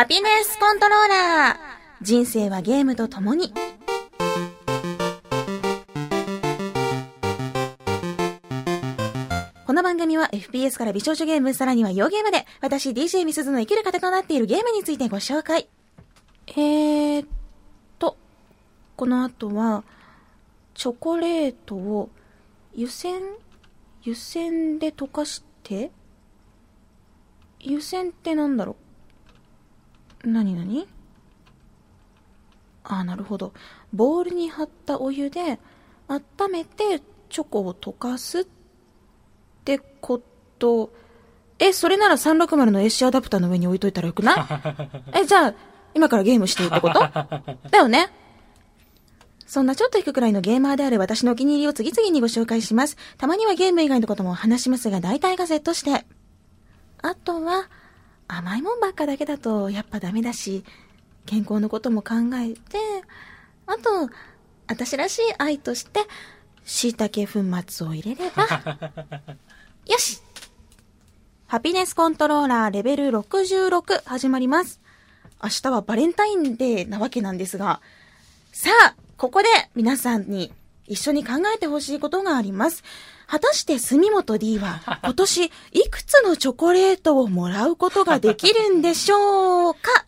ハピネスコントローラー。人生はゲームと共に。この番組は FPS から美少女ゲーム、さらには洋ゲームで、私 DJ みすずの生きる糧となっているゲームについてご紹介。えーっと、この後は、チョコレートを湯煎湯煎で溶かして湯煎ってなんだろう？なになにああ、なるほど。ボウルに張ったお湯で温めてチョコを溶かすってこと。え、それなら360の AC アダプターの上に置いといたらよくない？え、じゃあ、今からゲームしていいってこと？だよねそんなちょっと引くくらいのゲーマーである私のお気に入りを次々にご紹介します。たまにはゲーム以外のことも話しますが、大体がセットして。あとは、甘いもんばっかだけだとやっぱダメだし、健康のことも考えて、あと、私らしい愛として、椎茸粉末を入れれば、よしハピネスコントローラーレベル66始まります。明日はバレンタインデーなわけなんですが、さあ、ここで皆さんに一緒に考えてほしいことがあります。果たして住本 D は 今年いくつのチョコレートをもらうことができるんでしょうか？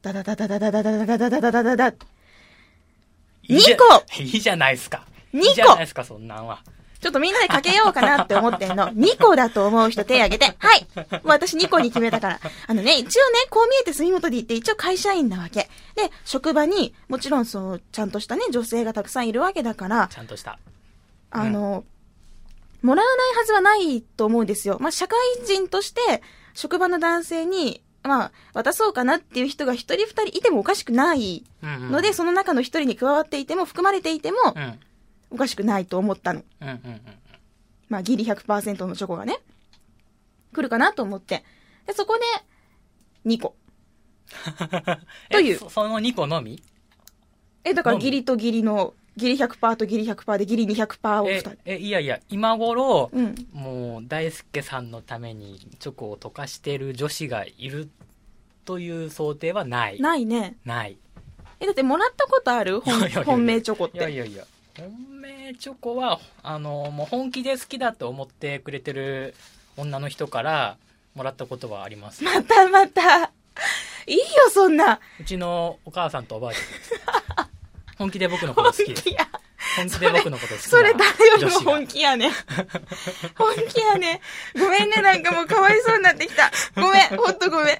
ダダダダダダダダダダダダダダダいいじゃ二個いいじゃないですか。二個いいじゃないですか、そんなんは。ちょっとみんなでかけようかなって思ってんの。2個だと思う人手挙げて。はい。もう私2個に決めたから。あのね、一応ね、こう見えて住本 D って一応会社員なわけ。で、職場に、もちろんそう、ちゃんとしたね、女性がたくさんいるわけだから、ちゃんとした。あの、もらわないはずはないと思うんですよ。まあ、社会人として、職場の男性に、まあ、渡そうかなっていう人が一人二人いてもおかしくないうんうん。ので、その中の一人に加わっていても、含まれていてもう、ん。おかしくないと思ったの。うんうんうん。まあ、ギリ100%のチョコがね、来るかなと思って。で、そこで、2個。というえそその2個のみ？え、だからギリとギリの、ギリ100%とギリ100%でギリ200%を2え人。、え、いやいや、今頃、うん。もう、大輔さんのためにチョコを溶かしてる女子がいるという想定はない。ないね。ない。え、だってもらったことある？本命チョコっいやいて。やいや、本命チョコは、あの、もう本気で好きだと思ってくれてる女の人からもらったことはあります。またまた。いいよ、そんな。うちのお母さんとおばあちゃんです。本気で僕のこと好き。本気で僕のこと好きなそれ誰よりも本気やね。本気やね。ごめんね、なんかもうかわいそうになってきた。ごめん、ほんとごめん。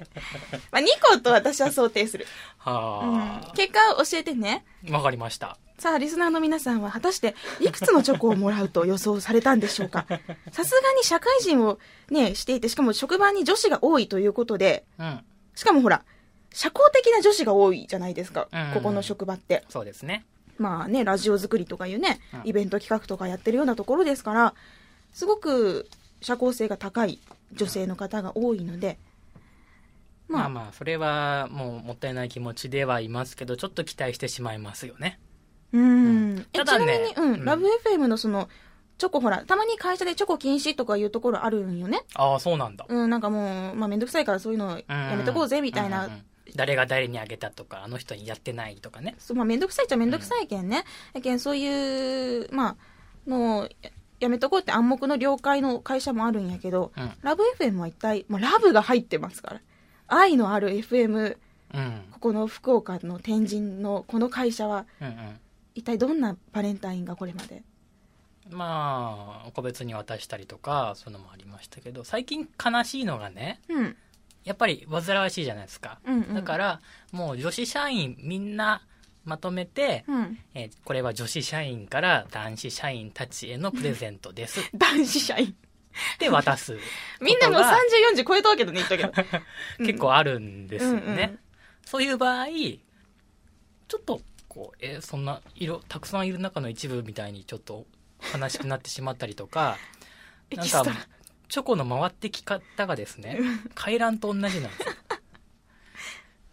まあ、2個と私は想定する。うんは。結果を教えてね。あ、わかりました。さあ、リスナーの皆さんは果たしていくつのチョコをもらうと予想されたんでしょうか？さすがに社会人をね、していて、しかも職場に女子が多いということで、うん。しかもほら、社交的な女子が多いじゃないですかうん。ここの職場って。そうですね。まあね、ラジオ作りとかいうねうん、イベント企画とかやってるようなところですから、すごく社交性が高い女性の方が多いので、まあ、まあまあ、それはもうもったいない気持ちではいますけど、ちょっと期待してしまいますよね。うん。えただねちなみに、うん、うんラブ FM のその、チョコほら、たまに会社でチョコ禁止とかいうところあるんよね。ああ、そうなんだ。うん、なんかもう、まあめんどくさいからそういうのやめとこうぜ、みたいなうんうんうん誰が誰にあげたとか、あの人にやってないとかね。そう、まあ、めんどくさいっちゃめんどくさいけんね。やけん、そういう、まあ、の、ややめとこうって暗黙の了解の会社もあるんやけど、うんラブ FM は一体、まあ、ラブが入ってますから。愛のある FM、うん。ここの福岡の天神のこの会社は、うんうん。一体どんなバレンタインがこれまで？まあ、個別に渡したりとか、そういうのもありましたけど、最近悲しいのがね、うん。やっぱり煩わしいじゃないですか。うん、うん。だから、もう女子社員みんなまとめて、うん。えーこれは女子社員から男子社員たちへのプレゼントですっ 男子社員。て渡す。みんなもうことが30、40超えたわけどね、言ったけど。結構あるんですよね。うんうんそういう場合、ちょっと、こう、えーそんな、色、たくさんいる中の一部みたいにちょっと悲しくなってしまったりとか、なんかチョコの回ってき方がですね、回覧と同じなんですよ。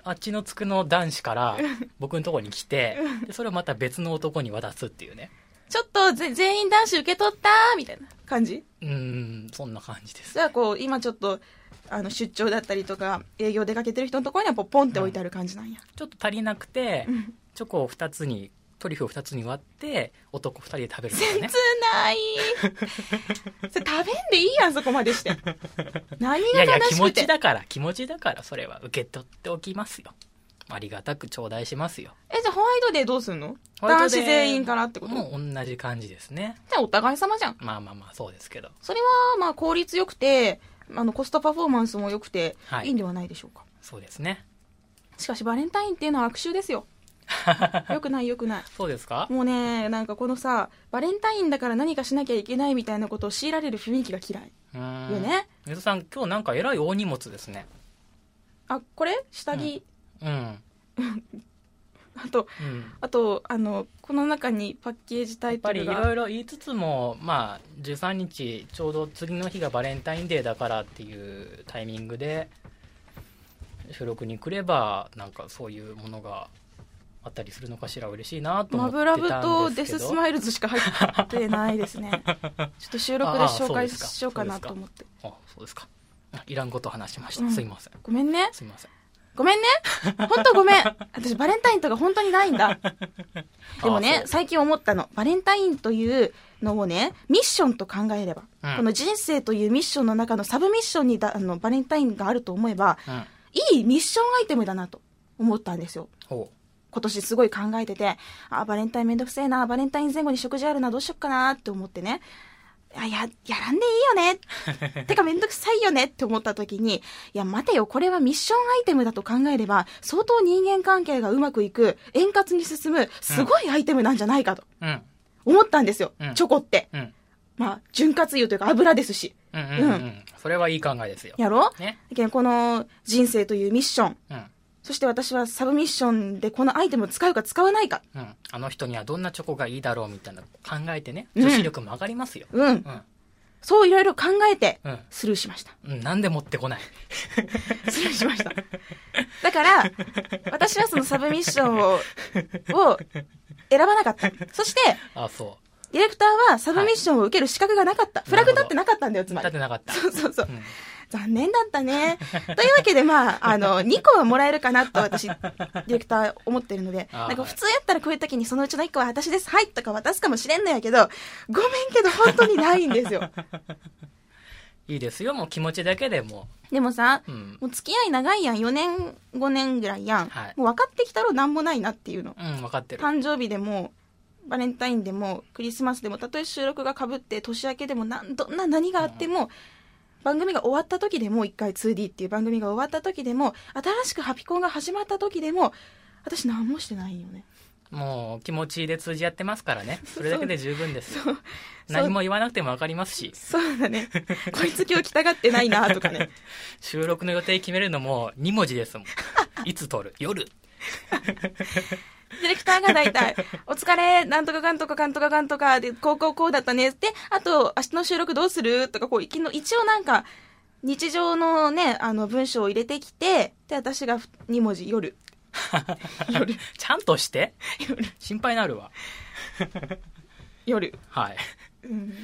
あっちのつくの男子から僕のところに来て、でそれをまた別の男に渡すっていうね。ちょっとぜ全員男子受け取った？みたいな感じ？うーん、そんな感じです。じゃあこう、今ちょっと、あの出張だったりとか営業出かけてる人のところにはポポンって置いてある感じなんや、ちょっと足りなくてうんチョコを2つにトリュフを2つに割って男2人で食べるとか切ねない。それ食べんでいいやんそこまでして。何いやいや気持ちだから気持ちだからそれは受け取っておきますよ。ありがたく頂戴しますよ。えじゃあホワイトデーどうすんの？男子全員からってこと？もう同じ感じですね。じゃあお互い様じゃん。まあまあまあそうですけど。それはまあ効率よくてあのコストパフォーマンスも良くてはい。いいんではないでしょうか、そうですね。しかしバレンタインっていうのは悪臭ですよ よくないよくない。そうですか？もうねなんかこのさバレンタインだから何かしなきゃいけないみたいなことを強いられる雰囲気が嫌い。よね？水戸さん今日なんかえらい大荷物ですね。あこれ？下着、うん。あとうん。あとあのこの中にパッケージタやっぱりいイトルがろいろ言いつつもまあ13日ちょうど次の日がバレンタインデーだからっていうタイミングで収録に来ればなんかそういうものがあったりするのかしら嬉しいなと思ってマブラブたとデんですけどススマイルズしか入ってないですね。ちょっと収録で紹介しようかなと思って。あそうですか。あいらんこと話しました、うん。すいません。ごめんね。すいません。ごめんね。本当ごめん。私バレンタインとか本当にないんだ。でもね最近思ったの。バレンタインというのをねミッションと考えれば、うん。この人生というミッションの中のサブミッションにだあのバレンタインがあると思えばうん。いいミッションアイテムだなと思ったんですよ。ほ今年すごい考えてて、あ、バレンタインめんどくせえな、バレンタイン前後に食事あるな、どうしよっかなって思ってね。あや、やらんでいいよね。てかめんどくさいよね。って思った時に、いや、待てよ、これはミッションアイテムだと考えれば、相当人間関係がうまくいく、円滑に進む、すごいアイテムなんじゃないかと思ったんですよ。うん。チョコって。うん。まあ、潤滑油というか油ですし。うんうんそれはいい考えですよ。やろね。この人生というミッション、うんそして私はサブミッションでこのアイテムを使うか使わないか。うん、あの人にはどんなチョコがいいだろうみたいなの考えてねうん女子力も上がりますよ、うん。うんそういろいろ考えて、うんスルーしました。うん、なんで持ってこない？失礼しました。だから、私はそのサブミッションを、を選ばなかった。そして、あそディレクターはサブミッションを受ける資格がなかった。フラグ立ってなかったんだよ、つうまり。立ってなかったそうそうそうう。ん残念だったね。というわけで、まあ、あの、2個はもらえるかなと私、ディレクター思ってるので、なんか普通やったらこういう時にそのうちの1個は私です、はいとか渡すかもしれんのやけど、ごめんけど本当にないんですよ。いいですよ。もう気持ちだけでも。でもさ、う、うん。もう付き合い長いやん、4年、5年ぐらいやん。はい。もう分かってきたらなんもないなっていうの。うん、分かってる。誕生日でも、バレンタインでも、クリスマスでも、たとえ収録がかぶって、年明けでもなん、どんな何があっても、番組が終わった時でも、一回 2D っていう番組が終わった時でも、新しくハピコンが始まった時でも、私何もしてないよね。もう気持ちで通じ合ってますからね。それだけで十分です何も言わなくても分かりますし。そうだね。こいつ今日来たがってないなとかね。収録の予定決めるのも2文字ですもん。いつ撮る？夜ディレクターが大体、お疲れ、なんとかかんとかかんとかかんとか、で、こうこうこうだったね。で、あと、明日の収録どうする？とか、こう、一一応なんか、日常のね、あの、文章を入れてきて、で、私が2文字、夜。夜、ちゃんとして？夜、心配になるわ 夜。はいうん。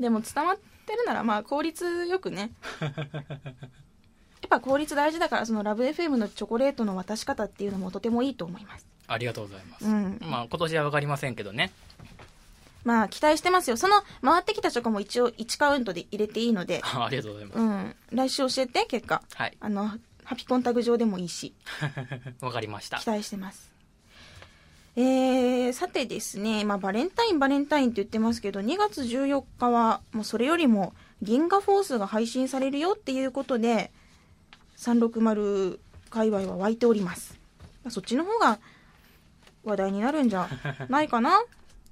でも伝わってるなら、まあ、効率よくね。やっぱ効率大事だから、そのラブ FM のチョコレートの渡し方っていうのもとてもいいと思います。ありがとうございます、うん。まあ今年は分かりませんけどねまあ、期待してますよ。その、回ってきたチョコも一応1カウントで入れていいので、ありがとうございます、うん。来週教えて、結果。はいあの、ハピコンタグ上でもいいし、分かりました期待してます。えー、さてですね、まあ、バレンタイン、バレンタインって言ってますけど、2月14日は、もうそれよりも、銀河フォースが配信されるよっていうことで、360界隈は湧いております。まあそっちの方が話題になるんじゃないかな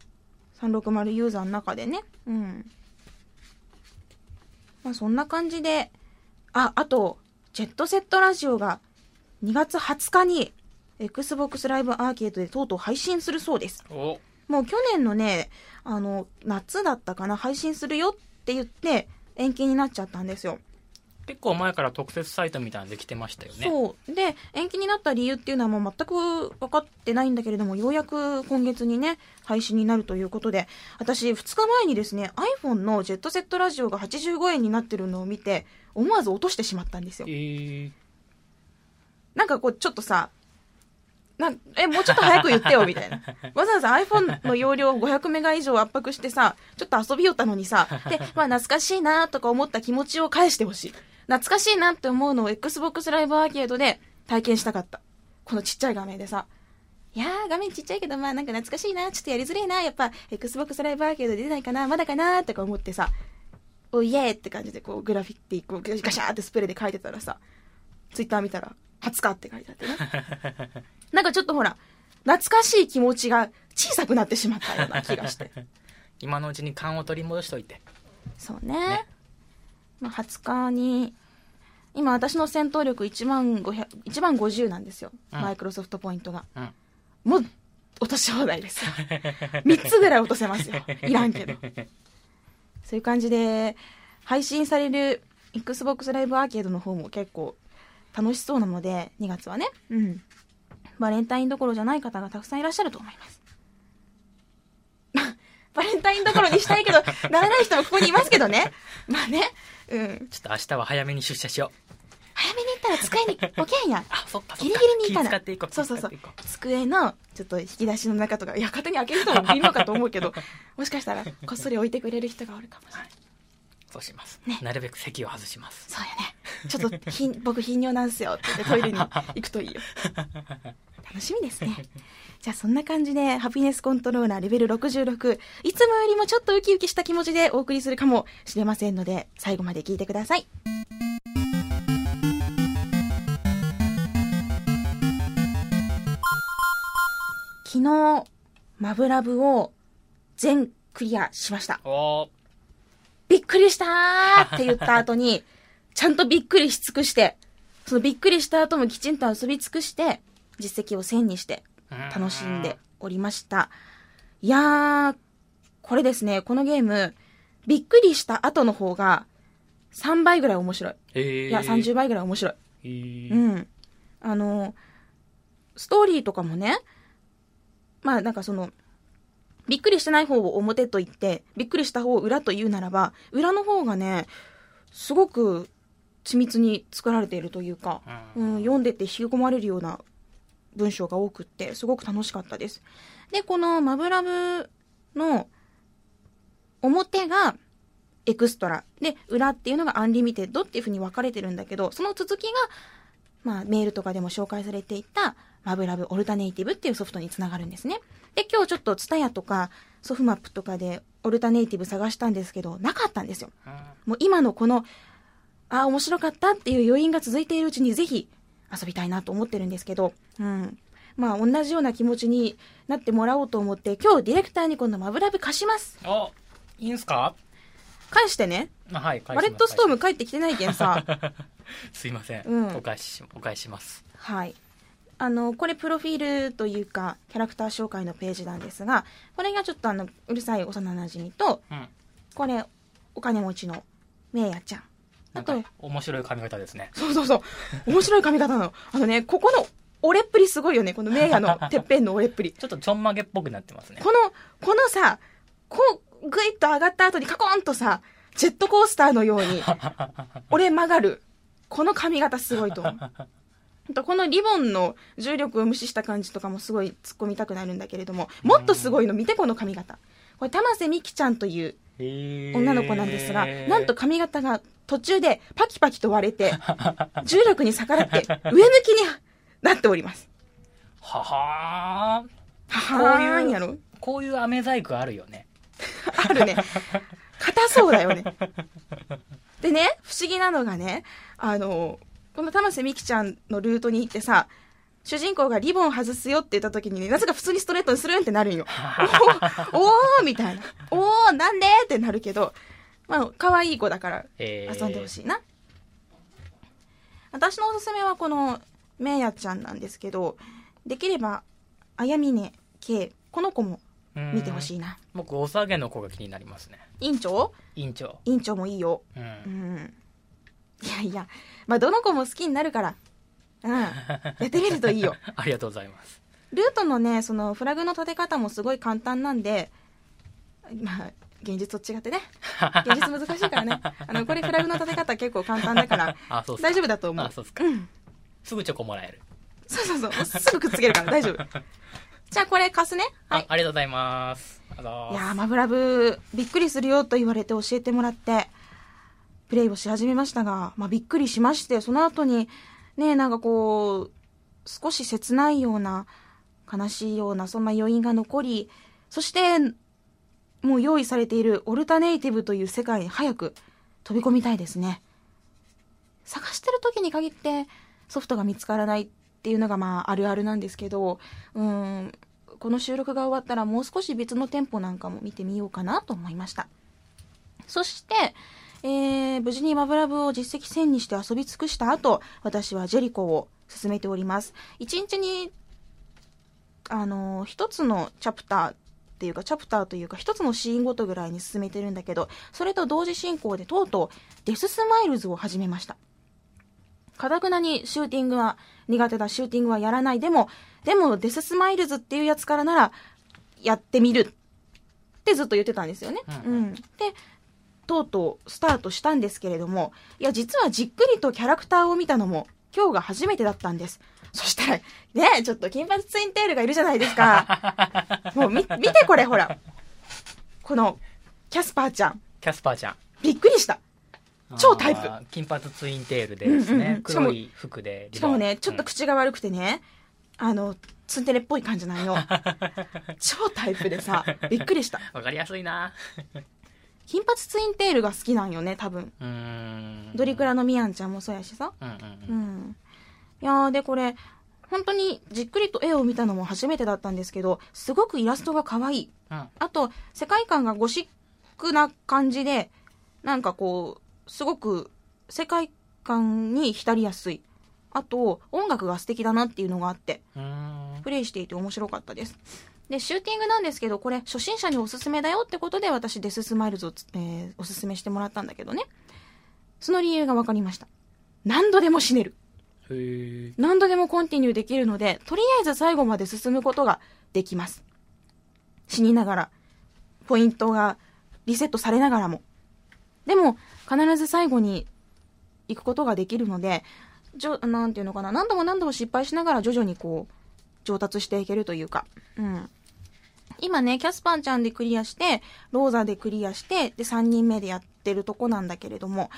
?360 ユーザーの中でね。うん。まあそんな感じで、あ、あと、ジェットセットラジオが2月20日に Xbox ライブアーケードでとうとう配信するそうです。おもう去年のね、あの、夏だったかな、配信するよって言って延期になっちゃったんですよ。結構前から特設サイトみたいなのできてましたよねそう。で、延期になった理由っていうのはもう全く分かってないんだけれども、ようやく今月にね、配信になるということで、私2日前にですね、iPhone のジェットセットラジオが85円になってるのを見て、思わず落としてしまったんですよえ。ー、なんかこう、ちょっとさ、なんえ、もうちょっと早く言ってよ、みたいな。わざわざ iPhone の容量500メガ以上圧迫してさ、ちょっと遊びよったのにさ、で、まあ懐かしいなとか思った気持ちを返してほしい。懐かしいなって思うのを Xbox ライブアーケードで体験したかった。このちっちゃい画面でさ。いやー、画面ちっちゃいけど、まあなんか懐かしいな、ちょっとやりづれえな、やっぱ Xbox ライブアーケード出ないかな、まだかな、とか思ってさ、おいえーって感じでこうグラフィッティこうガシャーってスプレーで書いてたらさ、ツイッター見たら、20日って書いてあってね。なんかちょっとほら、懐かしい気持ちが小さくなってしまったような気がして。今のうちに勘を取り戻しといて。そうね。ねまあ、20日に、今私の戦闘力1万500、1万50なんですよ。うんマイクロソフトポイントが。うん。もう、落とし放題ですよ。3つぐらい落とせますよ。いらんけど。そういう感じで、配信される Xbox ライブアーケードの方も結構楽しそうなので、2月はね。うん。バレンタインどころじゃない方がたくさんいらっしゃると思います。バレンタインどころにしたいけど、ならない人もここにいますけどね。まあね。うん。ちょっと明日は早めに出社しよう。早めに行ったら机に置けんやん。あ、そっかそギリっか。ギリに行かな気使っていこう。そうそうそう気使っていこ机のちょっと引き出しの中とか、いや、勝手に開ける人もいるのかと思うけど、もしかしたらこっそり置いてくれる人がおるかもしれない。そうします。ねなるべく席を外します。そうよね。ちょっとひん、僕頻尿なんすよって言ってトイレに 行くといいよ。楽しみですね。じゃあそんな感じで、ハピネスコントローラーレベル66、いつもよりもちょっとウキウキした気持ちでお送りするかもしれませんので、最後まで聞いてください。昨日、マブラブを全クリアしました。おー、びっくりしたーって言った後に、ちゃんとびっくりし尽くして、そのびっくりした後もきちんと遊び尽くして、実績を1000にして楽しんでおりました。いやー、これですね、このゲーム、びっくりした後の方が3倍ぐらい面白い。えー、いや、30倍ぐらい面白い。えーうん。あの、ストーリーとかもね、まあなんかその、びっくりしてない方を表と言って、びっくりした方を裏と言うならば、裏の方がね、すごく緻密に作られているというか、うん、読んでて引き込まれるような文章が多くって、すごく楽しかったです。で、このマブラブの表がエクストラ。で、裏っていうのがアンリミテッドっていう風に分かれてるんだけど、その続きが、まあ、メールとかでも紹介されていた、マブラヴオルタネイティヴっていうソフトにつながるんですね。で、今日ちょっとツタヤとかソフマップとかでオルタネイティヴ探したんですけど、なかったんですよ。うんもう今のこの、ああ、面白かったっていう余韻が続いているうちにぜひ遊びたいなと思ってるんですけど、うん。まあ、同じような気持ちになってもらおうと思って、今日ディレクターに今度マブラヴ貸します。お、いいんすか？返してね。あはい、返しバレットストーム帰ってきてないけんさ。すいません、うんお返ししお返ししますはい。あの、これプロフィールというか、キャラクター紹介のページなんですが、これがちょっとあの、うるさい幼馴染と、うんこれ、お金持ちのメイヤちゃん。あと面白い髪型ですねそうそうそう。面白い髪型なの。あのね、ここの折れっぷりすごいよね。このメイヤの てっぺんの折れっぷり。ちょっとちょんまげっぽくなってますねこの、このさ、こう、ぐいっと上がった後にカコーンとさ、ジェットコースターのように、折れ曲がる。この髪型すごいと思う。このリボンの重力を無視した感じとかもすごい突っ込みたくなるんだけれども、もっとすごいの見てこの髪型。これ、玉瀬美希ちゃんという女の子なんですが、なんと髪型が途中でパキパキと割れて、重力に逆らって上向きになっております。ははーはこういうはーんやろこういう飴細工あるよね あるね。硬そうだよね。でね、不思議なのがね、あの、この玉瀬美希ちゃんのルートに行ってさ、主人公がリボン外すよって言った時にね、なぜか普通にストレートにするんってなるんよ。お おーみたいな。おーなんで？ってなるけど、まあ、可愛い子だからえー遊んでほしいな。私のおすすめはこの、めいやちゃんなんですけど、できれば、あやみね、けい、この子も見てほしいいな。僕お下げの子が気になりますね院長？院長院長もいいよ。うん、うん。いやまあ、どの子も好きになるから。うん。やってみるといいよ。ありがとうございますルートのね、そのフラグの立て方もすごい簡単なんで、まあ、現実と違ってね。現実難しいからね。あの、これフラグの立て方結構簡単だから、あ、そう大丈夫だと思うあ、。そうっすか。うん。すぐチョコもらえる。そうそうそう。すぐくっつけるから大丈夫。じゃあこれ貸すね。はい。あありがとうございます。いやー、マブラブ、びっくりするよと言われて教えてもらって、プレイをし始めましたが、まあ、びっくりしまして、その後に、ね、なんかこう、少し切ないような、悲しいような、そんな余韻が残り、そして、もう用意されているオルタネイティブという世界に早く飛び込みたいですね。探してる時に限ってソフトが見つからないっていうのがまああるあるなんですけど、うん、この収録が終わったらもう少し別の店舗なんかも見てみようかなと思いました。そして、えー、無事にマブラブを実績1000にして遊び尽くした後、私はジェリコを進めております。一日に、あのー一つのチャプターっていうか、チャプターというか、一つのシーンごとぐらいに進めてるんだけど、それと同時進行でとうとうデススマイルズを始めました。かたくなにシューティングは苦手だ、シューティングはやらない。でも、でもデススマイルズっていうやつからなら、やってみるってずっと言ってたんですよね。うんうん。で、とうとうスタートしたんですけれども、いや、実はじっくりとキャラクターを見たのも、今日が初めてだったんです。そしたら、ねちょっと金髪ツインテールがいるじゃないですか。もうみ、見てこれ、ほら。この、キャスパーちゃん。キャスパーちゃん。びっくりした。超タイプ金髪ツインテールでですね、うんうん黒い服でしかもね、ちょっと口が悪くてね、あの、ツンデレっぽい感じなんよ。超タイプでさ、びっくりした。わかりやすいな金髪ツインテールが好きなんよね、多分。ドリクラのミアンちゃんもそうやしさ。うんうんううんん。いやーで、これ、本当にじっくりと絵を見たのも初めてだったんですけど、すごくイラストが可愛い。うんあと、世界観がゴシックな感じで、なんかこう、すごく世界観に浸りやすい。あと、音楽が素敵だなっていうのがあって、うーんプレイしていて面白かったです。で、シューティングなんですけど、これ、初心者におすすめだよってことで、私、デススマイルズをつ、えーおすすめしてもらったんだけどね。その理由が分かりました。何度でも死ねる。何度でもコンティニューできるので、とりあえず最後まで進むことができます。死にながら、ポイントがリセットされながらも。でも、必ず最後に行くことができるので、じょ、なんていうのかな、何度も何度も失敗しながら徐々にこう、上達していけるというか、うん。今ね、キャスパンちゃんでクリアして、ローザでクリアして、で、3人目でやってるとこなんだけれども、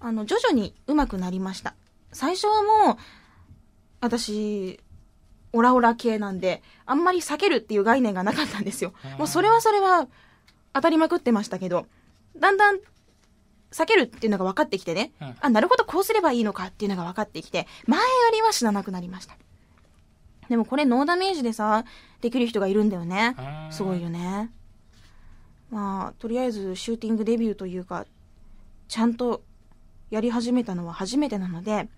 あの、徐々に上手くなりました。最初はもう、私、オラオラ系なんで、あんまり避けるっていう概念がなかったんですよ。もうそれはそれは当たりまくってましたけど、だんだん避けるっていうのが分かってきてね、うんあ、なるほどこうすればいいのかっていうのが分かってきて、前よりは死ななくなりました。でもこれノーダメージでさ、できる人がいるんだよね。うんすごいよね。まあ、とりあえずシューティングデビューというか、ちゃんとやり始めたのは初めてなので、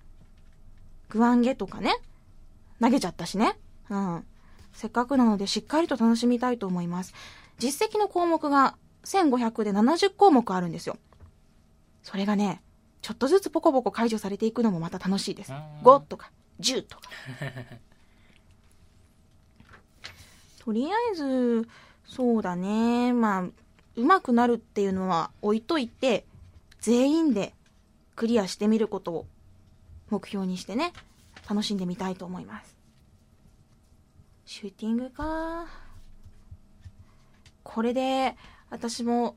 グワンゲとかね、投げちゃったしね。うん。せっかくなのでしっかりと楽しみたいと思います。実績の項目が1500で70項目あるんですよ。それがね、ちょっとずつポコポコ解除されていくのもまた楽しいです。うん5とか10とか。とりあえず、そうだね。まあ、上手くなるっていうのは置いといて、全員でクリアしてみることを目標にしてね、楽しんでみたいと思います。シューティングか。これで、私も、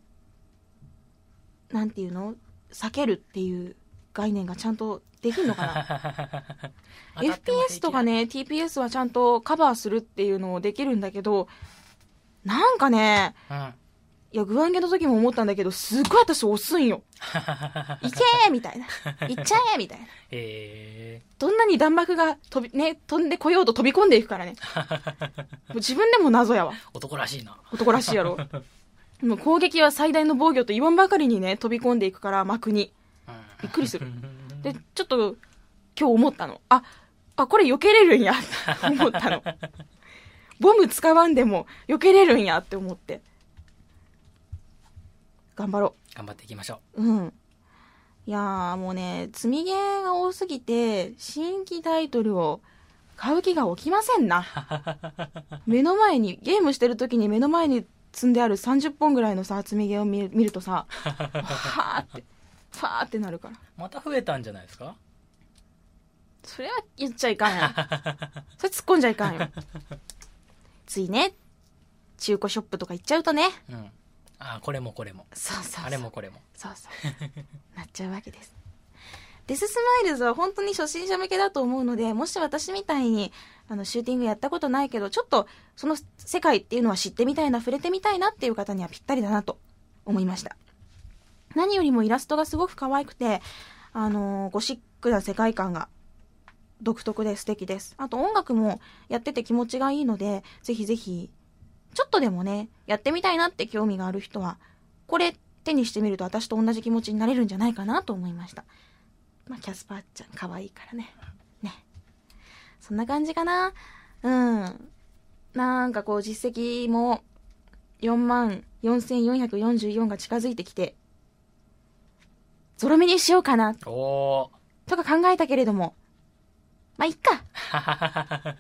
なんていうの？避けるっていう概念がちゃんとできるのかな？FPS とかね、TPS はちゃんとカバーするっていうのをできるんだけど、なんかね、うんいや、グワンゲの時も思ったんだけど、すっごい私押すんよ。いけーみたいな。いっちゃえみたいな。どんなに弾幕が飛び、ね、飛んでこようと飛び込んでいくからね。もう自分でも謎やわ。男らしいな男らしいやろ。もう攻撃は最大の防御と言わんばかりにね、飛び込んでいくから、幕に。びっくりする。で、ちょっと、今日思ったの。あ、あ、これ避けれるんや、っ て思ったの。ボム使わんでも避けれるんやって思って。頑張ろ頑張っていきましょう。うん。いやーもうね、積みゲーが多すぎて、新規タイトルを買う気が起きませんな。目の前に、ゲームしてる時に目の前に積んである30本ぐらいのさ積み毛を見る見るとさはーってファーってなるから。また増えたんじゃないですか？それは言っちゃいかんやん それ突っ込んじゃいかんよ。ついね中古ショップとか行っちゃうとね。うん。あこれもこれも。そうそうそう。あれもこれも。そうそう。なっちゃうわけです。デススマイルズは本当に初心者向けだと思うのでもし私みたいにあのシューティングやったことないけどちょっとその世界っていうのは知ってみたいな触れてみたいなっていう方にはぴったりだなと思いました何よりもイラストがすごく可愛くてあのゴシックな世界観が独特で素敵ですあと音楽もやってて気持ちがいいのでぜひぜひちょっとでもねやってみたいなって興味がある人はこれ手にしてみると私と同じ気持ちになれるんじゃないかなと思いましたまあ、キャスパーちゃん可愛いからね。ね。そんな感じかな。うん。なんかこう実績も4万4444が近づいてきて、ゾロ目にしようかな、おおとか考えたけれども、まあ、いっか。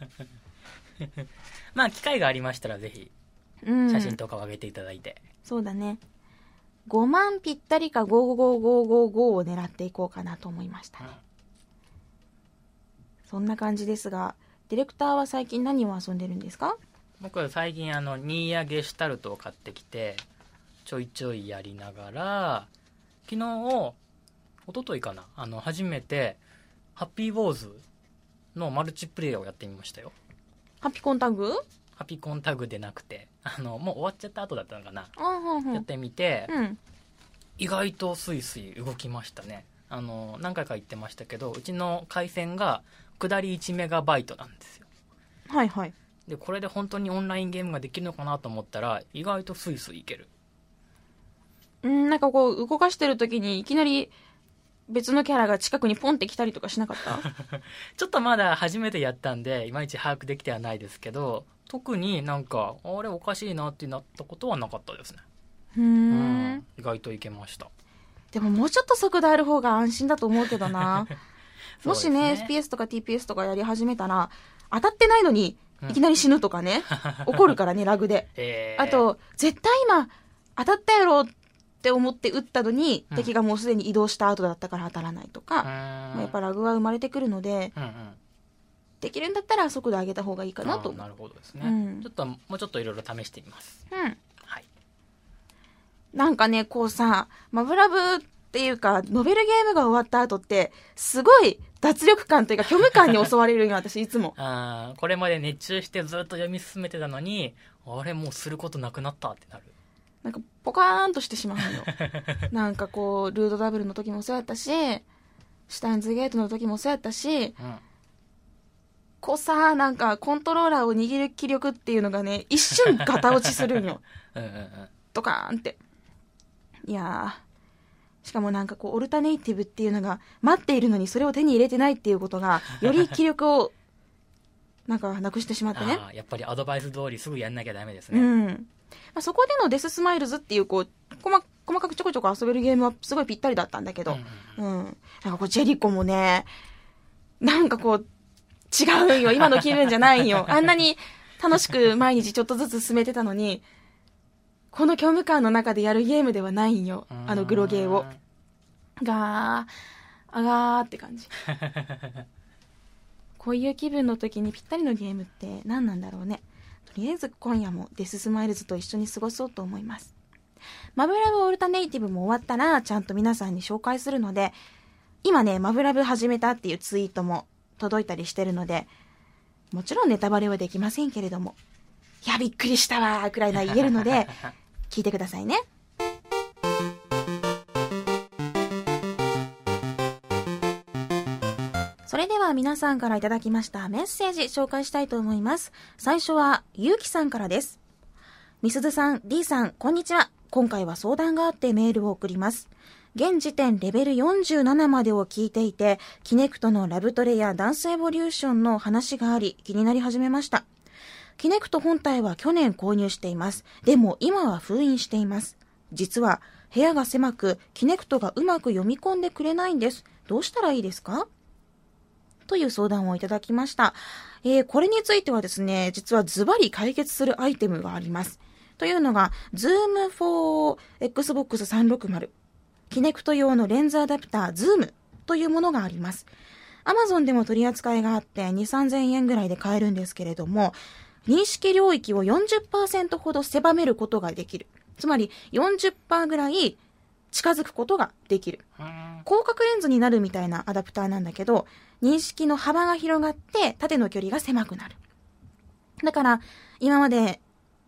まあ機会がありましたらぜひうん。写真とかを上げていただいて、そうだね。5万ぴったりか55555を狙っていこうかなと思いましたね。そんな感じですが、ディレクターは最近何を遊んでるんですか？僕は最近あのニーヤゲシュタルトを買ってきてちょいちょいやりながら昨日一昨日かな？あの初めてハッピーウォーズのマルチプレイヤーをやってみましたよ。ハピコンタグ？ハピコンタグでなくて。あのもう終わっちゃった後だったのかな、んほん。やってみて、うん。意外とスイスイ動きましたね。あの何回か言ってましたけどうちの回線が下り1メガバイトなんですよ。はいはい。でこれで本当にオンラインゲームができるのかなと思ったら意外とスイスイいける。うん、なんかこう、動かしてる時にいきなり別のキャラが近くにポンって来たりとかしなかった？ちょっとまだ初めてやったんでいまいち把握できてはないですけど特になんかあれおかしいなってなったことはなかったですね。うん。意外といけました。でももうちょっと速度ある方が安心だと思うけどな。もしね FPS とか TPS とかやり始めたら、当たってないのにうん。いきなり死ぬとかね、起こるからね、ラグで。えー。あと、絶対今、当たったやろって思って撃ったのに、うん。敵がもうすでに移動した後だったから当たらないとか、まあ、やっぱラグは生まれてくるので、うんうん。できるんだったら速度上げた方がいいかなと。なるほどですね、うん。ちょっともうちょっといろいろ試してみます。うん。はい。なんかね、こうさ、マブラブっていうか、ノベルゲームが終わった後って、すごい脱力感というか虚無感に襲われるんよ、私いつも。あーこれまで熱中してずっと読み進めてたのにあれもうすることなくなったってなるなんかポカーンとしてしまうのよ。なんかこう、ルードダブルの時もそうやったし、シュタインズゲートの時もそうやったし、うんこうさ、なんかコントローラーを握る気力っていうのがね、一瞬ガタ落ちするんよ。ドカーンって。いやー。しかもなんかこう、オルタネイティブっていうのが待っているのにそれを手に入れてないっていうことが、より気力を、なんかなくしてしまってね。やっぱりアドバイス通りすぐやんなきゃダメですね、うん。まあ、そこでのデススマイルズっていう、こう、細細かくちょこちょこ遊べるゲームはすごいぴったりだったんだけど、うん。なんかこう、ジェリコもね、なんかこう、違うんよ。今の気分じゃないんよ。あんなに楽しく毎日ちょっとずつ進めてたのに、この虚無感の中でやるゲームではないんよ。あのグロゲーを。ガー、あがーって感じ。こういう気分の時にぴったりのゲームって何なんだろうね。とりあえず今夜もデススマイルズと一緒に過ごそうと思います。マブラヴオルタネイティヴも終わったらちゃんと皆さんに紹介するので、今ね、マブラヴ始めたっていうツイートも届いたりしてるので、もちろんネタバレはできませんけれども、いや、びっくりしたわーくらいな言えるので、聞いてくださいね。それでは皆さんからいただきましたメッセージ紹介したいと思います。最初は、ゆうきさんからです。みすずさん、D さん、こんにちは。今回は相談があってメールを送ります。現時点レベル47までを聞いていて、キネクトのラブトレやダンスエボリューションの話があり、気になり始めました。キネクト本体は去年購入しています。でも今は封印しています。実は部屋が狭く、キネクトがうまく読み込んでくれないんです。どうしたらいいですか？という相談をいただきました。えー、これについてはですね、実はズバリ解決するアイテムがあります。というのが、Zoom for Xbox 360、キネクト用のレンズアダプター Zoom というものがあります。Amazon でも取り扱いがあって2、3000円ぐらいで買えるんですけれども、認識領域を40%ほど狭めることができる。つまり40%ぐらい近づくことができる。広角レンズになるみたいなアダプターなんだけど、認識の幅が広がって縦の距離が狭くなる。だから、今まで、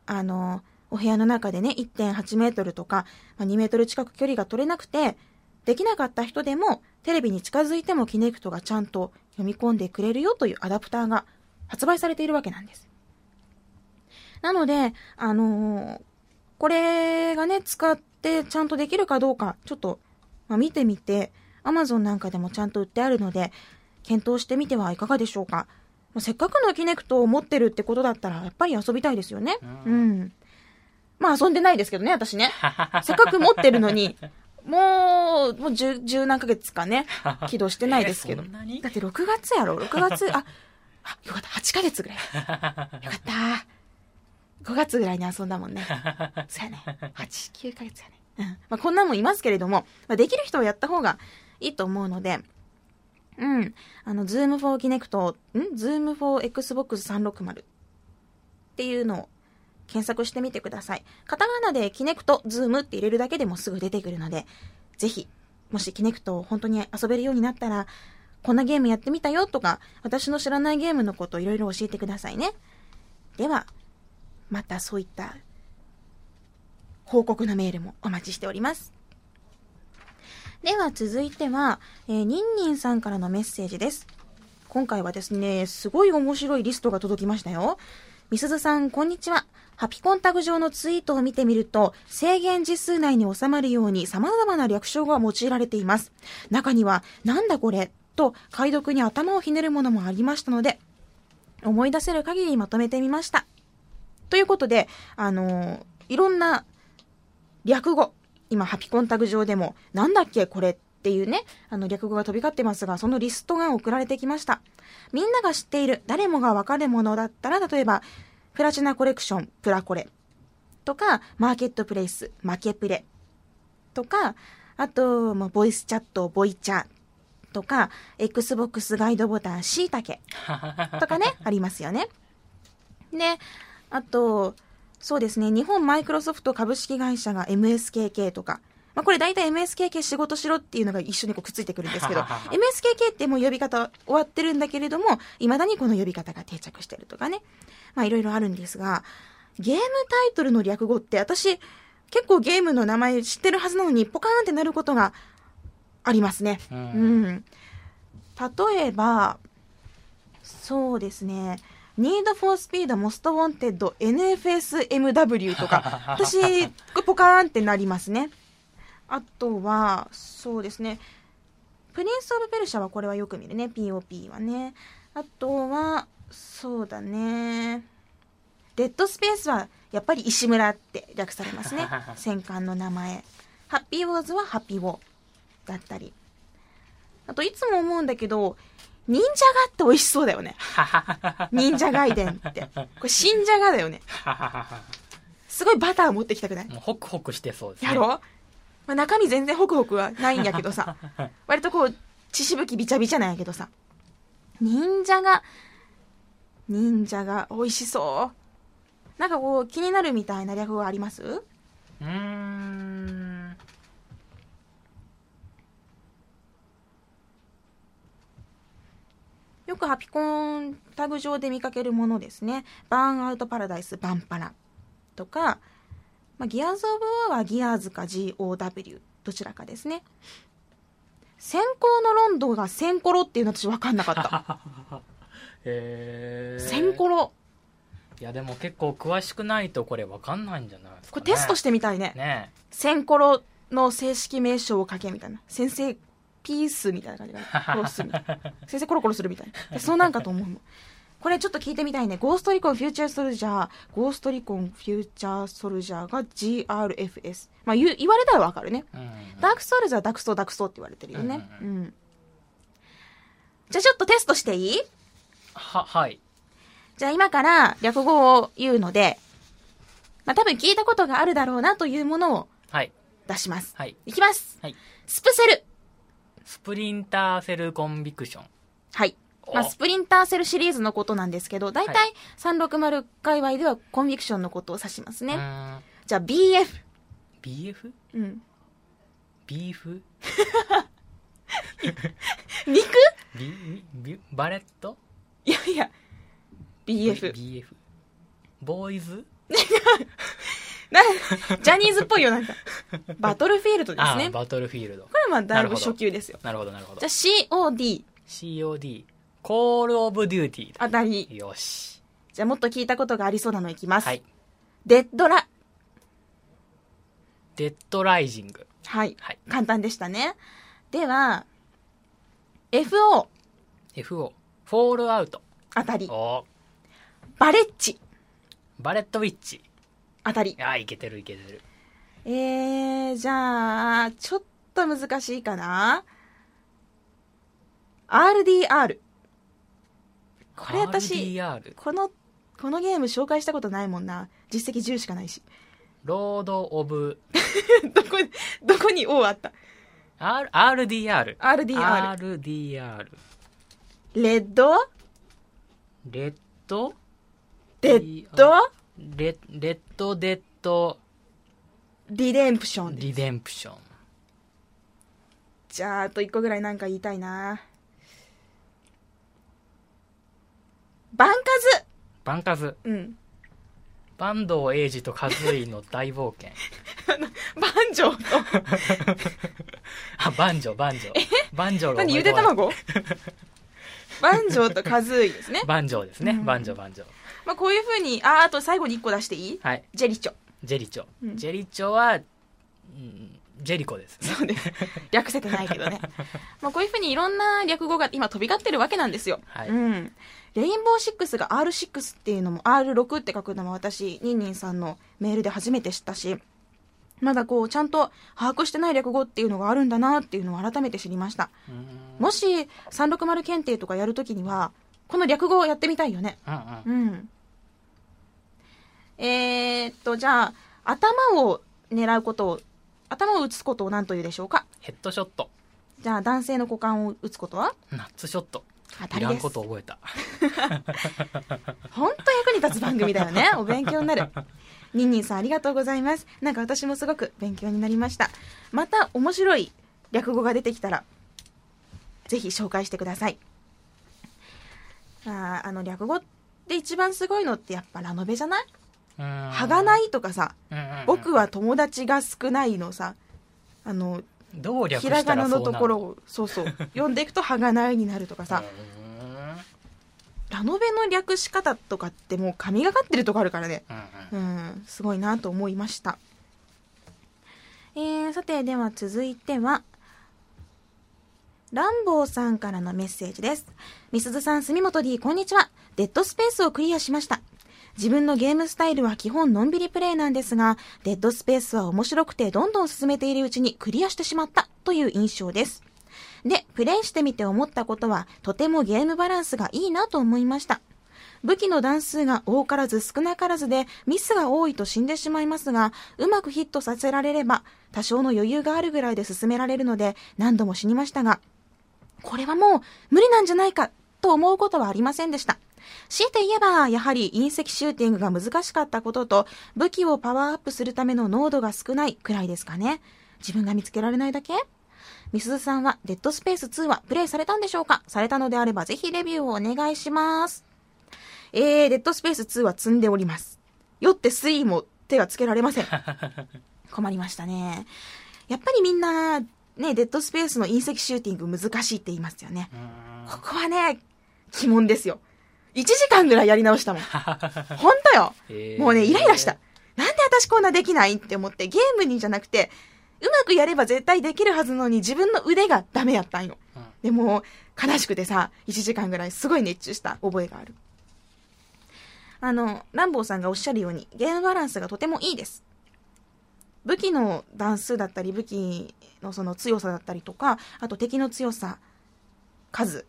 あの、お部屋の中でね、1.8メートルとか、ま、2メートル近く距離が取れなくて、できなかった人でも、テレビに近づいてもキネクトがちゃんと読み込んでくれるよというアダプターが発売されているわけなんです。なので、あのー、これがね、使ってちゃんとできるかどうか、ちょっと、まあ、見てみて、Amazon なんかでもちゃんと売ってあるので、検討してみてはいかがでしょうか。まあ、せっかくのキネクトを持ってるってことだったら、やっぱり遊びたいですよね。うん。まあ遊んでないですけどね、私ね。せっかく持ってるのに、もう、もう十、十何ヶ月かね、起動してないですけど。だって6月やろ ?6 月、あ、あ、よかった、8ヶ月ぐらい。よかった。5月ぐらいに遊んだもんね。そうやね。8、9ヶ月やね。うん。まあ、こんなもんいますけれども、まあ、できる人はやった方がいいと思うので、うん。あの、Zoom for Kinect、ん ?Zoom for Xbox 360っていうのを検索してみてください。カタカナで Kinect、Zoom って入れるだけでもすぐ出てくるので、ぜひ、もし Kinect を本当に遊べるようになったら、こんなゲームやってみたよとか、私の知らないゲームのこといろいろ教えてくださいね。では、またそういった報告のメールもお待ちしております。では続いては、えー、ニンニンさんからのメッセージです。今回はですね、すごい面白いリストが届きましたよ。みすずさん、こんにちは。ハピコンタグ上のツイートを見てみると、制限字数内に収まるように様々な略称が用いられています。中には、なんだこれ？と解読に頭をひねるものもありましたので、思い出せる限りまとめてみました。ということで、あのー、いろんな略語、今、ハピコンタグ上でも、なんだっけこれっていうね、あの略語が飛び交ってますが、そのリストが送られてきました。みんなが知っている、誰もがわかるものだったら、例えば、プラチナコレクション、プラコレ。とか、マーケットプレイス、マケプレ。とか、あと、まボイスチャット、ボイチャとか、Xbox ガイドボタン、しいたけ。とかね、ありますよね。で、あと、そうですね、日本マイクロソフト株式会社が MSKK とか、まあ、これ大体 MSKK 仕事しろっていうのが一緒にこうくっついてくるんですけど、MSKK ってもう呼び方終わってるんだけれども、未だにこの呼び方が定着してるとかね。まあいろいろあるんですが、ゲームタイトルの略語って私、結構ゲームの名前知ってるはずなのに、ポカーンってなることがありますね。うん、うん。例えば、そうですね。Need for Speed Most Wanted NFSMW とか、私、ポカーンってなりますね。あとは、そうですね。プリンス・オブ・ペルシャはこれはよく見るね。POP はね。あとは、そうだね。デッドスペースはやっぱり石村って略されますね。戦艦の名前。ハッピーウォーズはハッピーウォーだったり。あといつも思うんだけど、忍者ガって美味しそうだよね。忍者ガイデンって。これ新じゃがだよね。すごいバター持ってきたくない？ホクホクしてそうですね。やろ？まあ、中身全然ホクホクはないんやけどさ。割とこう、血しぶきびちゃびちゃなんやけどさ。忍者が、忍者が美味しそう。なんかこう、気になるみたいな略語あります？うーん。よくハピコンタグ上で見かけるものですね。バーンアウトパラダイスバンパラとか、まあ、ギアーズ・オブ・ワーはギアーズか GOW どちらかですね。先行のロンドンがセンコロっていうの私分かんなかった。へセンコロ。いやでも結構詳しくないとこれ分かんないんじゃないですか、ね、これテストしてみたいね。ねセンコロの正式名称を書けみたいな。先生ピースみたいな感じが殺すみたいな先生コロコロするみたいなそうなんかと思うこれちょっと聞いてみたいねゴーストリコンフューチャーソルジャーゴーストリコンフューチャーソルジャーが GRFS まあ言言われたらわかるね、うんうん、ダークソウルズはダクソダクソって言われてるよね、うん、うんうん、じゃあちょっとテストしていい？ははいじゃあ今から略語を言うのでまあ多分聞いたことがあるだろうなというものをはい。出します。はい。いきます。はい。スプセル。スプリンターセルコンビクション。はい。まあ、おスプリンターセルシリーズのことなんですけど、大体360界隈ではコンビクションのことを指しますね。じゃあ BF。BF? うん。ビーフ？肉ビ ビバレット？いやいや。BF。BF ボーイズ？な ジャニーズっぽいよ、なんか。バトルフィールドですあね。こあバトルフィールドれはまあだいぶ初級ですよ。なるほどなるほどじゃあ COD。COD コールオブデューティーあたり。だよしじゃあもっと聞いたことがありそうなのいきます。はいデッドラ。デッドライジングはい。はい簡単でしたね。では、FO FO フォールアウトあたり。おバレッジバレットウィッチあたり。ああいけてるいけてるえー、じゃあ、ちょっと難しいかな。RDR。これ私、RDR この、このゲーム紹介したことないもんな。実績10しかないし。ロードオブ どこ、どこに O あった？R RDR ?RDR。RDR レッド？レッド？デッド？レレッドデッド。リデンプション。リデンプション。じゃあ、あと1個ぐらいなんか言いたいな。バンカバンカズ。ズうん。坂東英二と和井の大冒険。バンジョーと、あバンジョバンジョバンジョが何ゆで卵？バンジョーとカズーイですね。バンジョですね、うん。バンジョバンジョまあこういう風に、あ、あと最後に1個出していい？はいジェリチョ。ジェリチョ、うんジェリチョは、うんジェリコですねそうです。略せてないけどね。まあこういう風にいろんな略語が今飛び交ってるわけなんですよ。はいうん。レインボー6が R6 っていうのも R6 って書くのも私、ニンニンさんのメールで初めて知ったし、まだこう、ちゃんと把握してない略語っていうのがあるんだなっていうのを改めて知りました。うんもし、360検定とかやるときには、この略語をやってみたいよね。うんうんうん。えー、っと、じゃあ、頭を狙うことを、頭を打つことを何というでしょうか？ヘッドショットじゃあ、男性の股間を打つことは？ナッツショット当たりですいこ。と覚えた 本当役に立つ番組だよね。お勉強になる。ニンニンさんありがとうございます。なんか私もすごく勉強になりました。また面白い略語が出てきたら、ぜひ紹介してください。あーあの略語って一番すごいのってやっぱラノベじゃない？ははがないとかさ、僕は友達が少ないのさ、あの、どう略ひらがなのところを、そうそう、読んでいくとはがないになるとかさ、うんラノベの略し方とかってもう神がかってるとこあるからね。うんうんうん、すごいなと思いました。えー、さて、では続いては、ランボーさんからのメッセージです。みすずさん、住本 D、こんにちは。デッドスペースをクリアしました。自分のゲームスタイルは基本のんびりプレイなんですが、デッドスペースは面白くてどんどん進めているうちにクリアしてしまったという印象です。で、プレイしてみて思ったことは、とてもゲームバランスがいいなと思いました。武器の段数が多からず少なからずでミスが多いと死んでしまいますが、うまくヒットさせられれば多少の余裕があるぐらいで進められるので何度も死にましたが、これはもう無理なんじゃないかと思うことはありませんでした。強いて言えば、やはり隕石シューティングが難しかったことと、武器をパワーアップするための濃度が少ないくらいですかね。自分が見つけられないだけ？みすずさんは、デッドスペース2はプレイされたんでしょうか？されたのであれば、ぜひレビューをお願いします。えー、デッドスペース2は積んでおります。よって3も手がつけられません。困りましたね。やっぱりみんな、ね、デッドスペースの隕石シューティング難しいって言いますよね。うんここはね、鬼門ですよ。1時間ぐらいやり直したもん。ほんとよ。えーもうね、イライラした。なんで私こんなできないって思って、ゲームにじゃなくて、うまくやれば絶対できるはずのに自分の腕がダメやったんよ。うんでも、悲しくてさ、1時間ぐらいすごい熱中した覚えがある。あの、ランボーさんがおっしゃるように、ゲームバランスがとてもいいです。武器の段数だったり、武器のその強さだったりとか、あと敵の強さ、数。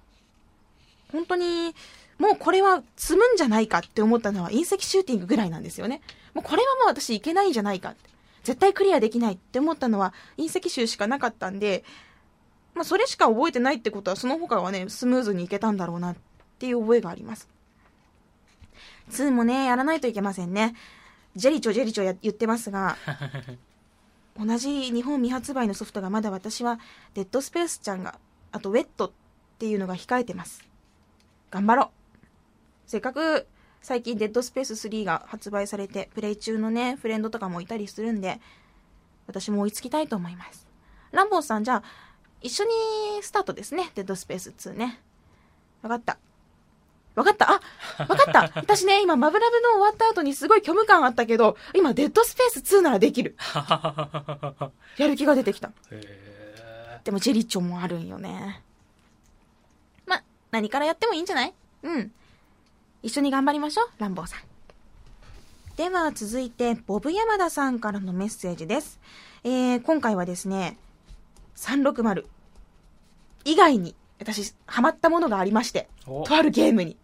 本当に、もうこれは積むんじゃないかって思ったのは隕石シューティングぐらいなんですよね。もうこれはもう私いけないんじゃないかって。絶対クリアできないって思ったのは隕石集しかなかったんで、まあそれしか覚えてないってことはその他はね、スムーズにいけたんだろうなっていう覚えがあります。2もね、やらないといけませんね。ジェリチョジェリチョや言ってますが、同じ日本未発売のソフトがまだ私はデッドスペースちゃんが、あとウェットっていうのが控えてます。頑張ろう。せっかく最近デッドスペース3が発売されて、プレイ中のね、フレンドとかもいたりするんで、私も追いつきたいと思います。ランボーさん、じゃあ、一緒にスタートですね。デッドスペース2ね。わかった。わかった？あわかった 私ね、今、マブラブの終わった後にすごい虚無感あったけど、今、デッドスペース2ならできる。やる気が出てきた。でも、ジェリッチョもあるんよね。ま、何からやってもいいんじゃない？うん。一緒に頑張りましょう、ランボーさん。では続いて、ボブ山田さんからのメッセージです。えー、今回はですね、360以外に私、ハマったものがありまして、とあるゲームに。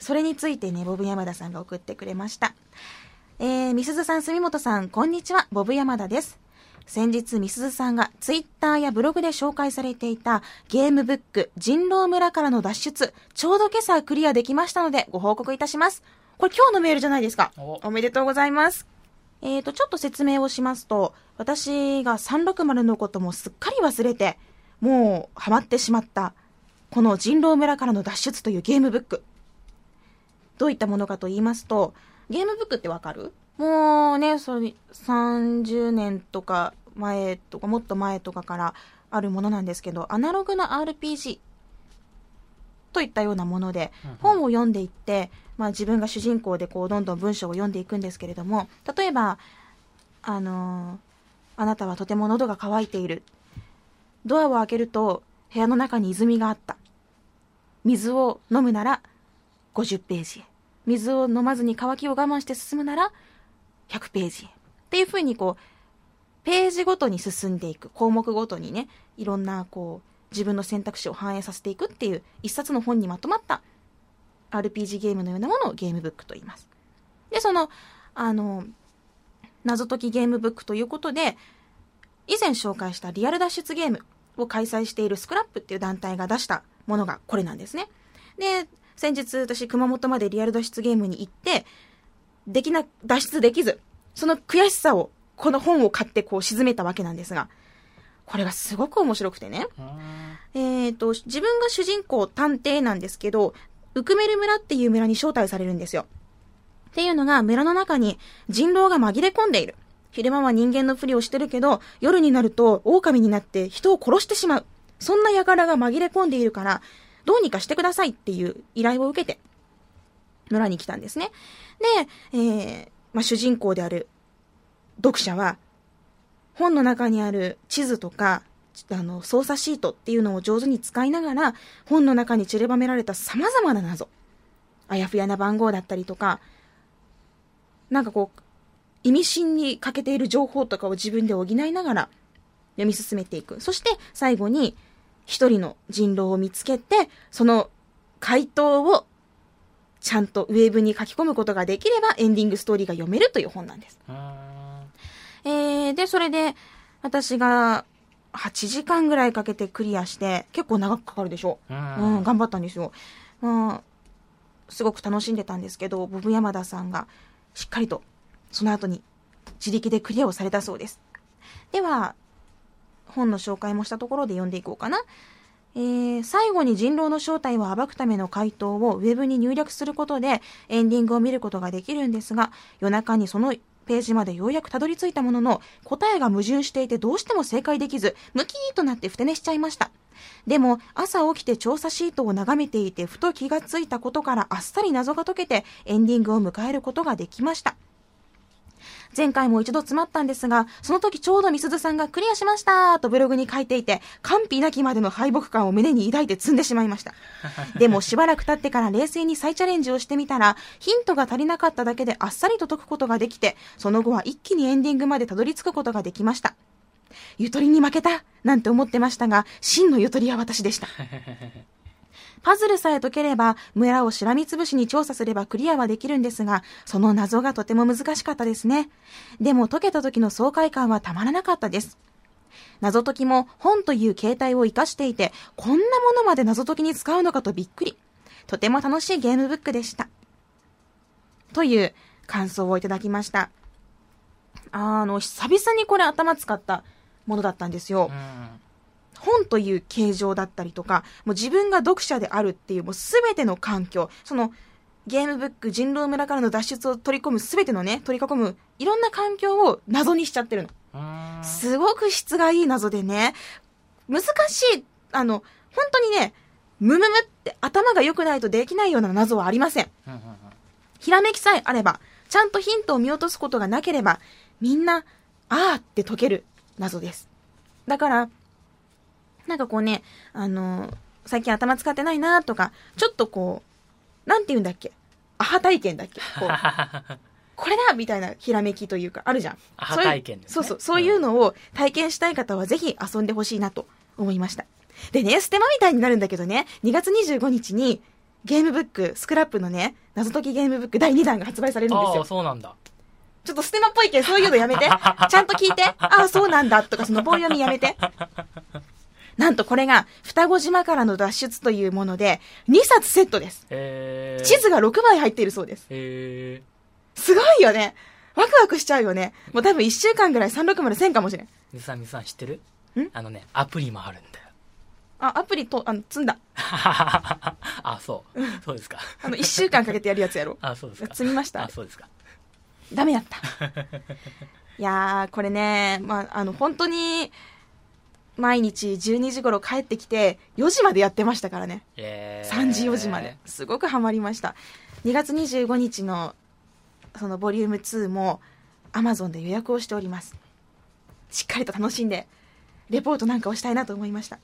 それについてね、ボブ山田さんが送ってくれました。えー、みすずさん、住本さん、こんにちは、ボブ山田です。先日、みすずさんがツイッターやブログで紹介されていたゲームブック人狼村からの脱出、ちょうど今朝クリアできましたのでご報告いたします。これ今日のメールじゃないですか。おめでとうございます。えーと、ちょっと説明をしますと、私が360のこともすっかり忘れて、もうハマってしまった、この人狼村からの脱出というゲームブック。どういったものかと言いますと、ゲームブックってわかる？もうね、それ、30年とか前とか、もっと前とかからあるものなんですけど、アナログな RPG といったようなもので、本を読んでいって、まあ自分が主人公でこう、どんどん文章を読んでいくんですけれども、例えば、あのー、あなたはとても喉が渇いている。ドアを開けると部屋の中に泉があった。水を飲むなら50ページへ。水を飲まずに乾きを我慢して進むなら100ページ。っていうふうにこう、ページごとに進んでいく。項目ごとにね、いろんなこう、自分の選択肢を反映させていくっていう一冊の本にまとまった RPG ゲームのようなものをゲームブックと言います。で、その、あの、謎解きゲームブックということで、以前紹介したリアル脱出ゲームを開催しているスクラップっていう団体が出したものがこれなんですね。で、先日私熊本までリアル脱出ゲームに行って、できな、脱出できず、その悔しさを、この本を買ってこう沈めたわけなんですが、これがすごく面白くてね。えっ、ー、と、自分が主人公探偵なんですけど、ウクメル村っていう村に招待されるんですよ。っていうのが村の中に人狼が紛れ込んでいる。昼間は人間のふりをしてるけど、夜になると狼になって人を殺してしまう。そんな輩が紛れ込んでいるから、どうにかしてくださいっていう依頼を受けて、村に来たんですね。で、えー、まあ、主人公である読者は、本の中にある地図とか、あの、操作シートっていうのを上手に使いながら、本の中に散りばめられた様々な謎、あやふやな番号だったりとか、なんかこう、意味深に欠けている情報とかを自分で補いながら読み進めていく。そして最後に一人の人狼を見つけて、その回答をちゃんとウェーブに書き込むことができればエンディングストーリーが読めるという本なんです。えー、で、それで私が8時間ぐらいかけてクリアして、結構長くかかるでしょ？うん、うん、頑張ったんですよ。まあ、すごく楽しんでたんですけど、ボブ山田さんがしっかりとその後に自力でクリアをされたそうです。では、本の紹介もしたところで読んでいこうかな。えー、最後に人狼の正体を暴くための回答をウェブに入力することでエンディングを見ることができるんですが、夜中にそのページまでようやくたどり着いたものの、答えが矛盾していてどうしても正解できず、ムキーとなってふて寝しちゃいました。でも、朝起きて調査シートを眺めていて、ふと気がついたことからあっさり謎が解けて、エンディングを迎えることができました。前回も一度詰まったんですが、その時ちょうどみすずさんがクリアしましたとブログに書いていて、完否なきまでの敗北感を胸に抱いて積んでしまいました。でもしばらく経ってから冷静に再チャレンジをしてみたら、ヒントが足りなかっただけであっさりと解くことができて、その後は一気にエンディングまでたどり着くことができました。ゆとりに負けたなんて思ってましたが、真のゆとりは私でした。パズルさえ解ければ、村をしらみつぶしに調査すればクリアはできるんですが、その謎がとても難しかったですね。でも解けた時の爽快感はたまらなかったです。謎解きも本という形態を活かしていて、こんなものまで謎解きに使うのかとびっくり。とても楽しいゲームブックでした。という感想をいただきました。あの、久々にこれ頭使ったものだったんですよ。本という形状だったりとか、もう自分が読者であるっていうもう全ての環境、そのゲームブック人狼村からの脱出を取り込む全てのね、取り囲むいろんな環境を謎にしちゃってるの。すごく質がいい謎でね、難しい、あの、本当にね、ムムムって頭が良くないとできないような謎はありません。ひらめきさえあれば、ちゃんとヒントを見落とすことがなければ、みんな、あーって解ける謎です。だから、なんかこうね、あの最近頭使ってないなとか、ちょっとこう、なんて言うんだっけ？アハ体験だっけ？こう これだみたいなひらめきというか、あるじゃん。アハ体験です、ね、そうそう、そういうのを体験したい方はぜひ遊んでほしいなと思いました。でね、ステマみたいになるんだけどね、2月25日にゲームブック、スクラップのね、謎解きゲームブック第2弾が発売されるんですよ。ああ、そうなんだ。ちょっとステマっぽいけど、そういうのやめて。ちゃんと聞いて。ああ、そうなんだ。とか、その棒読みやめて。なんとこれが、双子島からの脱出というもので、2冊セットです。地図が6枚入っているそうです。すごいよね。ワクワクしちゃうよね。もう多分1週間ぐらい3601000かもしれん。みさみさん知ってる？ん？あのね、アプリもあるんだよ。あ、アプリと、あの、積んだ。あ、そう。そうですか。あの、1週間かけてやるやつやろ。あ、そうですか。積みました。あ、そうですか。ダメやった。いやー、これね、まあ、あの、本当に、毎日12時頃帰ってきて、4時までやってましたからね。えー、3時4時まで。すごくハマりました。2月25日の、そのボリューム2も、アマゾンで予約をしております。しっかりと楽しんで、レポートなんかをしたいなと思いました。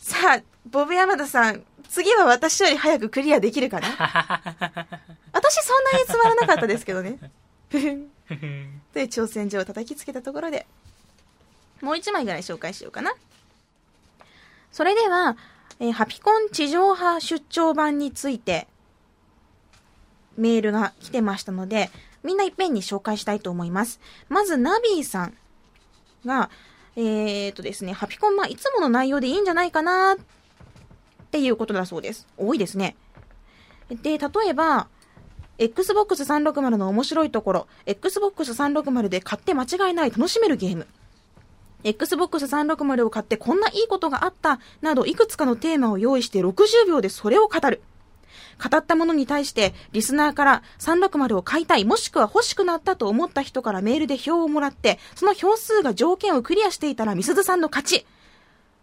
さあ、ボブ山田さん、次は私より早くクリアできるかな？私そんなにつまらなかったですけどね。という挑戦状を叩きつけたところで、もう一枚ぐらい紹介しようかな。それでは、えー、ハピコン地上波出張版について、メールが来てましたので、みんないっぺんに紹介したいと思います。まず、ナビーさんが、えー、っとですね、ハピコン、まあ、いつもの内容でいいんじゃないかなっていうことだそうです。多いですね。で、例えば、Xbox 360の面白いところ、Xbox 360で買って間違いない楽しめるゲーム。Xbox 360を買ってこんないいことがあった、などいくつかのテーマを用意して60秒でそれを語る。語ったものに対して、リスナーから360を買いたい、もしくは欲しくなったと思った人からメールで票をもらって、その票数が条件をクリアしていたら、みすずさんの勝ち。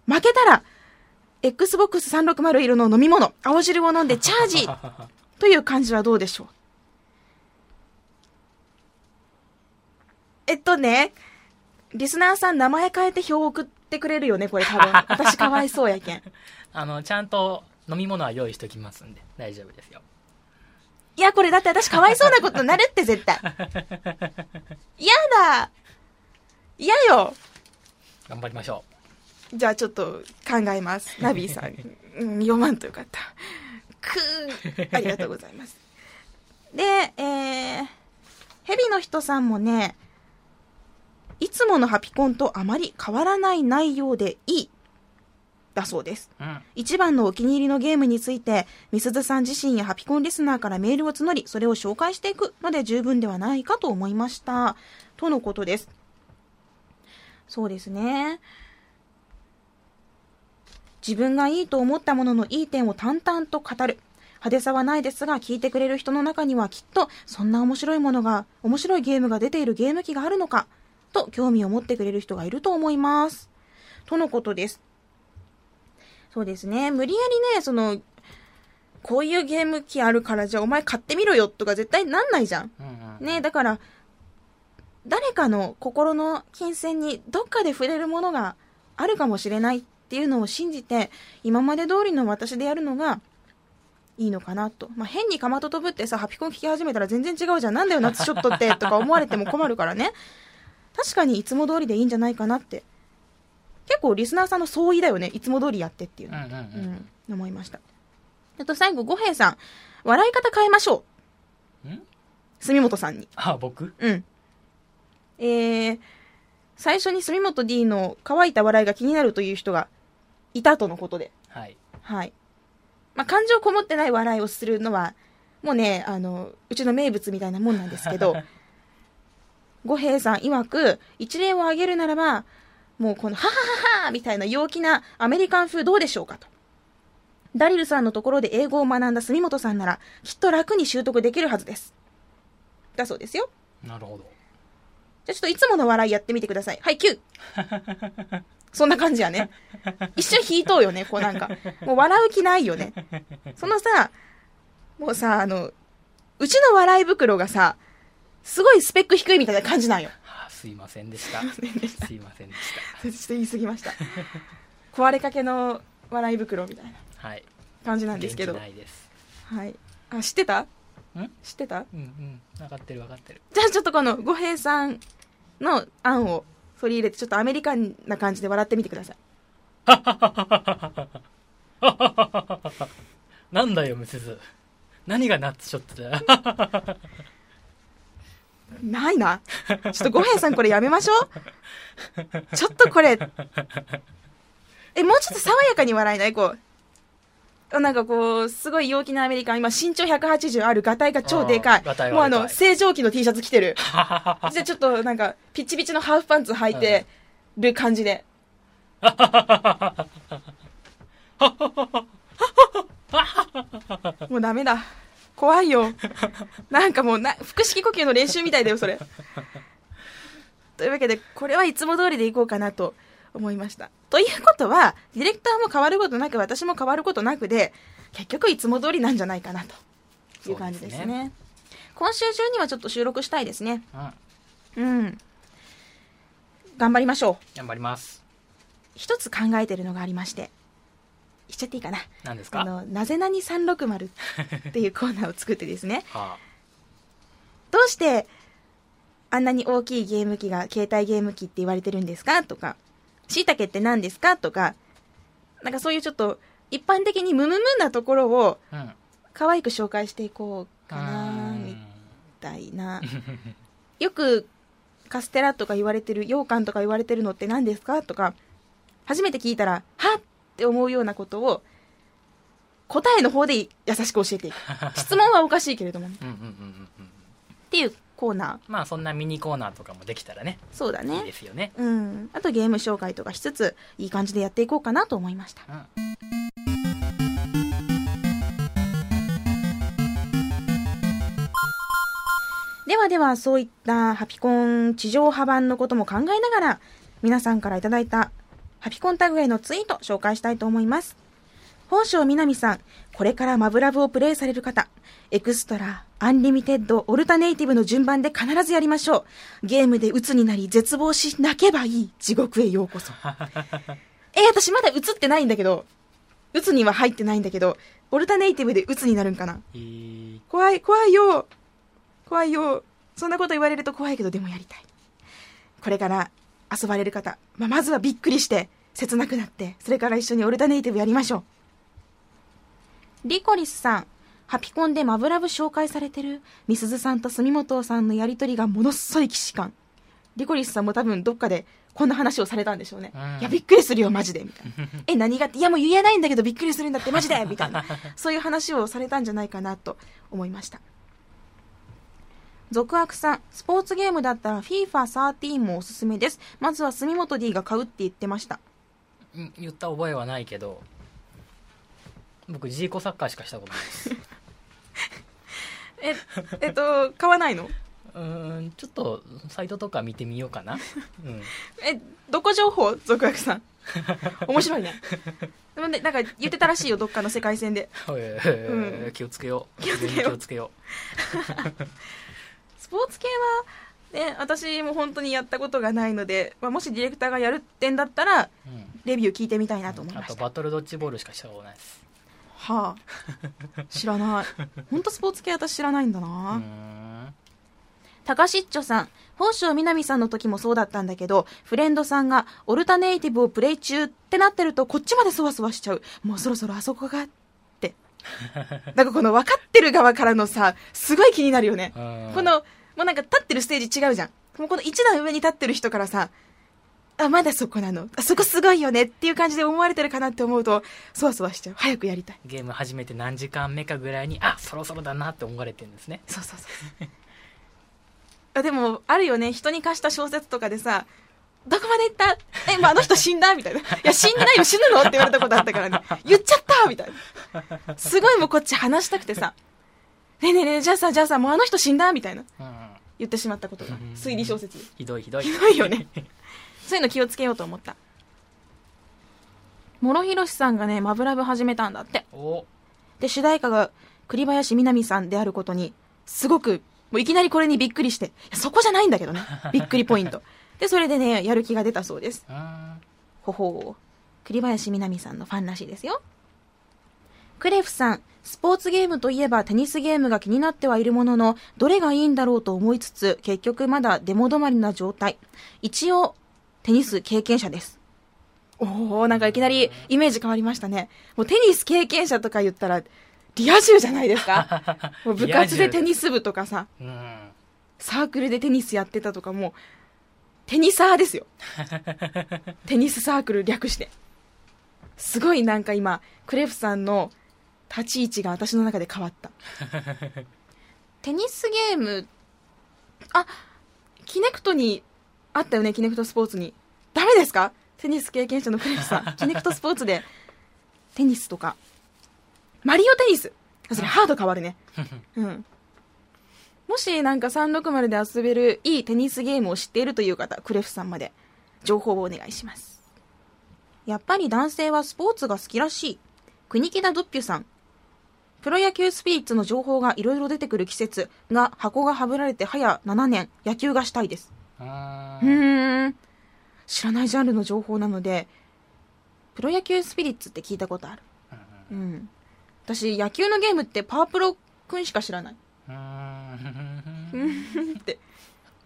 負けたら、Xbox 360色の飲み物、青汁を飲んでチャージという感じはどうでしょう？えっとね、リスナーさん名前変えて票を送ってくれるよね、これ多分。私かわいそうやけん。あの、ちゃんと飲み物は用意しておきますんで、大丈夫ですよ。いや、これだって私かわいそうなことになるって絶対。嫌だ嫌よ頑張りましょう。じゃあちょっと考えます。ナビーさん。うん、読まんとよかった。くー。ありがとうございます。で、えー、ヘビの人さんもね、いつものハピコンとあまり変わらない内容でいい。だそうです、うん、一番のお気に入りのゲームについて、みすずさん自身やハピコンリスナーからメールを募り、それを紹介していくので十分ではないかと思いました。とのことです。そうですね。自分がいいと思ったもののいい点を淡々と語る。派手さはないですが、聞いてくれる人の中にはきっと、そんな面白いものが、面白いゲームが出ているゲーム機があるのか、と興味を持ってくれる人がいると思います。とのことです。そうですね。無理やりね、その、こういうゲーム機あるからじゃあお前買ってみろよとか絶対なんないじゃん。うんねだから、誰かの心の金銭にどっかで触れるものがあるかもしれないっていうのを信じて、今まで通りの私でやるのがいいのかなと。まあ、変にかまと飛ぶってさ、ハピコン聞き始めたら全然違うじゃん。なんだよ、夏ショットってとか思われても困るからね。確かにいつも通りでいいんじゃないかなって。結構リスナーさんの相違だよね。いつも通りやってっていうの、うん、うん、思いました。あと最後、五平さん。笑い方変えましょう。ん？住本さんに。あ、僕？うん。えー、最初に住本 D の乾いた笑いが気になるという人がいたとのことで。はい。はい。まあ、感情こもってない笑いをするのは、もうね、あの、うちの名物みたいなもんなんですけど、五平さん曰く、一例を挙げるならば、もうこの、ははははみたいな陽気なアメリカン風どうでしょうかと。ダリルさんのところで英語を学んだ住本さんなら、きっと楽に習得できるはずです。だそうですよ。なるほど。じゃあちょっといつもの笑いやってみてください。はい、9! そんな感じやね。一瞬引いとうよね、こうなんか。もう笑う気ないよね。そのさ、もうさ、あの、うちの笑い袋がさ、すごいスペック低いみたいな感じなんよ。はあ、すいませんでした。すいませんでしちょっと言い過ぎました。壊れかけの笑い袋みたいなた。はい。感じなんですけど。元気ないです。はい。あ、知ってた？ん？知ってた？うんうん。分かってる分かってる。じゃあちょっとこの五平さんの案を取り入れて、ちょっとアメリカンな感じで笑ってみてください。なんだよ、むすず。何がナッツショットだよ。ないな。ちょっと五平さんこれやめましょう。ちょっとこれ、え、もうちょっと爽やかに笑えない？こう。なんかこう、すごい陽気なアメリカン。今身長180ある、ガタイが超でかい。もうあの、正常期の T シャツ着てる。じゃあちょっとなんか、ピッチピチのハーフパンツ履いてる感じで。もうダメだ。怖いよ。なんかもうな、腹式呼吸の練習みたいだよ、それ。というわけで、これはいつも通りでいこうかなと思いました。ということは、ディレクターも変わることなく、私も変わることなくで、結局いつも通りなんじゃないかなという感じですね。す今週中にはちょっと収録したいですね。うん。うん。頑張りましょう。頑張ります。一つ考えてるのがありまして。言っちゃっていいかな。何ですか？はあの、なぜなに360 っていうコーナーを作ってですね。あ。どうしてあんなに大きいゲーム機が携帯ゲーム機って言われてるんですか？とか、椎茸って何ですか？とか、なんかそういうちょっと一般的にムムムなところをうん。可愛く紹介していこうかな、みたいな。よくカステラとか言われてる、羊羹とか言われてるのって何ですか？とか、初めて聞いたら、はっって思うようなことを、答えの方で優しく教えていく。質問はおかしいけれども。っていうコーナー。まあそんなミニコーナーとかもできたらね、いいそうだねで。すよね。うん。あとゲーム紹介とかしつつ、いい感じでやっていこうかなと思いました。うん。ではでは、そういったハピコン地上波版のことも考えながら、皆さんからいただいたハピコンタグへのツイート紹介したいと思います。本庄みなみさん、これからマブラブをプレイされる方、エクストラ、アンリミテッド、オルタネイティブの順番で必ずやりましょう。ゲームで鬱になり絶望し泣けばいい地獄へようこそ。え、私まだ鬱ってないんだけど、鬱には入ってないんだけど、オルタネイティブで鬱になるんかなえー、怖い、怖いよ。怖いよ。そんなこと言われると怖いけど、でもやりたい。これから遊ばれる方、まあ、まずはびっくりして、切なくなって、それから一緒にオルタネイティブやりましょう。リコリスさん、ハピコンでマブラブ紹介されてる、みすずさんと住本さんのやりとりがものすごい既視感。リコリスさんも多分どっかでこんな話をされたんでしょうね。うんいや、びっくりするよ、マジで。みたいな。え、何がって、いや、もう言えないんだけどびっくりするんだって、マジでみたいな。そういう話をされたんじゃないかなと思いました。続悪さん、スポーツゲームだったら FIFA13 もおすすめです。まずは住本 D が買うって言ってました。うん言った覚えはないけど、僕ジーコサッカーしかしたことないです。え、えっと、買わないの？うーん、ちょっとサイトとか見てみようかな。うん。え、どこ情報？続悪さん。面白いね。でもね、なんか言ってたらしいよ、どっかの世界線で。えー気をつけよう。気をつけよう自分に気をつけよスポーツ系は、ね、私も本当にやったことがないので、まあ、もしディレクターがやるってんだったら、う。うん。レビュー聞いてみたいなと思いあました。とバトルドッジボールしかしたことないです。はあ。知らない。本当スポーツ系私知らないんだな。高しっちょさん、宝生みなみさんの時もそうだったんだけど、フレンドさんがオルタネイティブをプレイ中ってなってるとこっちまでそわそわしちゃう。もうそろそろあそこがって。なんかこの分かってる側からのさ、すごい気になるよね。うんこの、もうなんか立ってるステージ違うじゃん。もうこの一段上に立ってる人からさ、あ、まだそこなの。あそこすごいよねっていう感じで思われてるかなって思うと、そわそわしちゃう。早くやりたい。ゲーム始めて何時間目かぐらいにあそろそろだなって思われてるんですねそうそうそう。あでも、あるよね。人に貸した小説とかでさ、どこまで行った？え、まあ、あの人死んだ？みたいな。いや、死んでないよ、死ぬの？って言われたことあったからね。言っちゃった？みたいな。すごいもうこっち話したくてさ、ねえねえねえ、じゃあさ、じゃあさ、もうあの人死んだ？みたいな。うん言ってしまったことが。推理小説。ひどいひどいひどいよね。そういうの気をつけようと思った。諸広さんがね、マブラブ始めたんだって。おで、主題歌が栗林みなみさんであることに、すごく、もういきなりこれにびっくりして、そこじゃないんだけどね。びっくりポイント。で、それでね、やる気が出たそうです。うんほほう。栗林みなみさんのファンらしいですよ。クレフさん、スポーツゲームといえばテニスゲームが気になってはいるものの、どれがいいんだろうと思いつつ、結局まだ出戻まりな状態。一応、テニス経験者です。おー、なんかいきなりイメージ変わりましたね。もうテニス経験者とか言ったら、リア充じゃないですか もう部活でテニス部とかさ、うんサークルでテニスやってたとかもう、テニサーですよ。テニスサークル略して。すごいなんか今、クレフさんの立ち位置が私の中で変わった。テニスゲーム、あ、キネクトにあったよね、キネクトスポーツに。ダメですか？テニス経験者のクレフさん。キネクトスポーツでテニスとか。マリオテニス。あそれハード変わるね。うん。もしなんか360で遊べるいいテニスゲームを知っているという方、クレフさんまで情報をお願いします。やっぱり男性はスポーツが好きらしい。国木田ドッピュさん。プロ野球スピリッツの情報がいろいろ出てくる季節が箱がはぶられて早7年、野球がしたいです。うん。知らないジャンルの情報なので、プロ野球スピリッツって聞いたことある。うん。私、野球のゲームってパワープロくんしか知らない。うんって。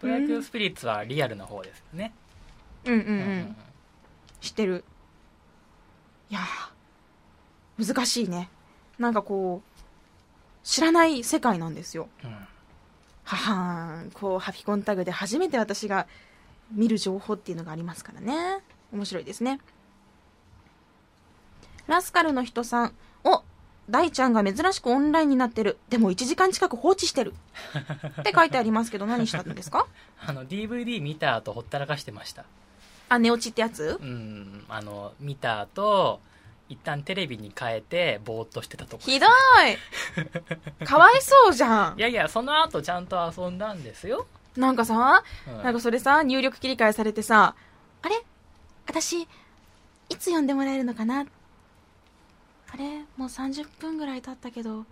プロ野球スピリッツはリアルの方ですよねうんうんう。うん知ってる。いやー、難しいね。なんかこう、知らない世界なんですよ。うんははーん。こう、ハピコンタグで初めて私が見る情報っていうのがありますからね。面白いですね。ラスカルの人さん。お大ちゃんが珍しくオンラインになってる。でも1時間近く放置してる。って書いてありますけど何したんですか？あの DVD 見た後ほったらかしてました。あ、寝落ちってやつ？うんあの見た後一旦テレビに変えてぼーっとしてたとこ。ひどい！かわいそうじゃん。いやいやその後ちゃんと遊んだんですよ、なんかさ、うん。なんかそれさ、入力切り替えされてさ、あれ？私、いつ読んでもらえるのかな？あれ？もう30分ぐらい経ったけど、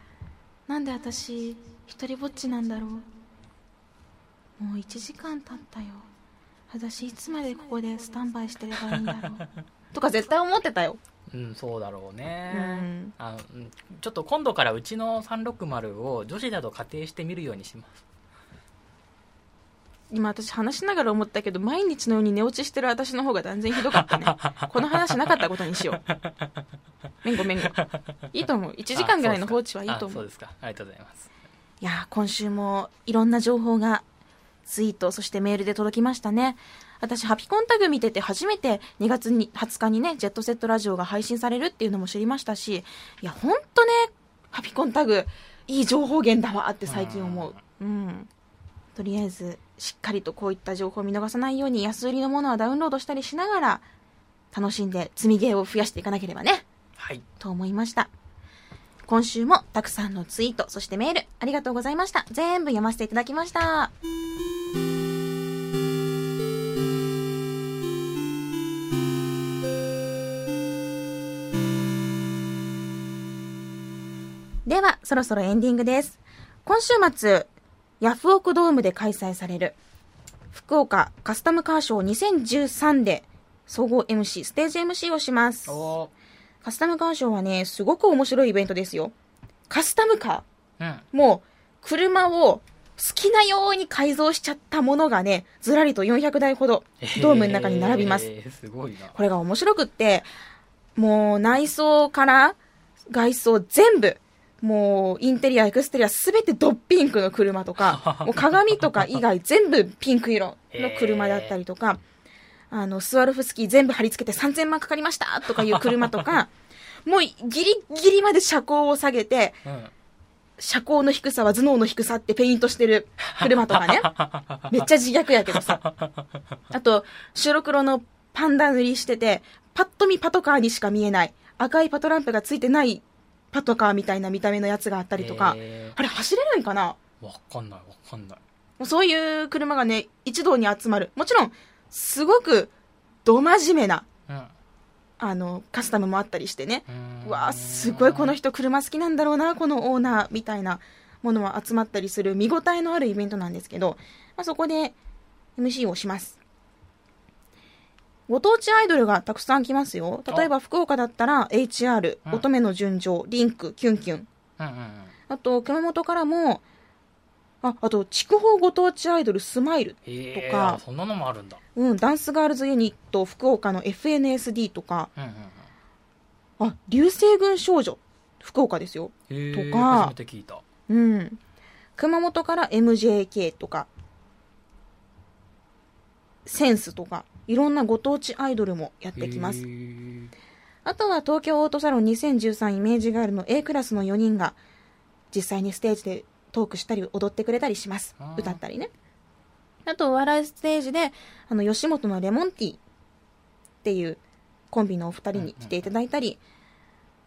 なんで私、一人ぼっちなんだろう？もう1時間経ったよ。私、いつまでここでスタンバイしてればいいんだろう？とか絶対思ってたよ。うん、そうだろうね、うんあのうんちょっと今度からうちの360を女子だと仮定してみるようにします今私話しながら思ったけど、毎日のように寝落ちしてる私の方が断然ひどかったね。この話なかったことにしよう。めんごめんご。いいと思う。1時間ぐらいの放置はいいとあ思う。そうですかありがとうございますいやー、今週もいろんな情報がツイート、そしてメールで届きましたね。私、ハピコンタグ見てて初めて2月に20日にね、ジェットセットラジオが配信されるっていうのも知りましたし、いや、ほんとね、ハピコンタグ、いい情報源だわって最近思う。うん。とりあえず、しっかりとこういった情報を見逃さないように安売りのものはダウンロードしたりしながら、楽しんで積みゲーを増やしていかなければね。はいと思いました。今週もたくさんのツイート、そしてメール、ありがとうございました。全部読ませていただきました。では、そろそろエンディングです。今週末、ヤフオクドームで開催される、福岡カスタムカーショー2013で、総合 MC、ステージ MC をします。おカスタムカーショーはね、すごく面白いイベントですよ。カスタムカーうんー。もう、車を好きなように改造しちゃったものがね、ずらりと400台ほど、ドームの中に並びます。えーすごいなこれが面白くって、もう内装から外装全部、もう、インテリア、エクステリア、すべてドッピンクの車とか、もう鏡とか以外全部ピンク色の車だったりとか、あの、スワロフスキー全部貼り付けて3000万かかりましたとかいう車とか、もうギリギリまで車高を下げて、うん車高の低さは頭脳の低さってペイントしてる車とかね。めっちゃ自虐やけどさ。あと、白黒のパンダ塗りしてて、パッと見パトカーにしか見えない、赤いパトランプがついてないパトカーみたいな見た目のやつがあったりとか、へあれ走れるんかな？ーわかんないわかんないもうそういう車がね、一堂に集まる。もちろん、すごく、ど真面目な、うんあの、カスタムもあったりしてね。うわあすごいこの人車好きなんだろうな、このオーナーみたいなものは集まったりする見応えのあるイベントなんですけど、まあ、そこで MC をします。ご当地アイドルがたくさん来ますよ。例えば福岡だったら HR、うん乙女の純情、リンク、キュンキュン。うんうんうんあと、熊本からも、あ、あと、筑豊ご当地アイドルスマイル。とかあそんなのもあるんだうん、ダンスガールズユニット、福岡の FNSD とか、うんうんうんあ、流星群少女、福岡ですよ。とか初めて聞いたうん。熊本から MJK とか、センスとか、いろんなご当地アイドルもやってきまへす。ー。あとは東京オートサロン2013イメージガールの A クラスの4人が、実際にステージでトークしたり踊ってくれたりします。歌ったりね。あと、お笑いステージで、あの、吉本のレモンティーっていうコンビのお二人に来ていただいたり、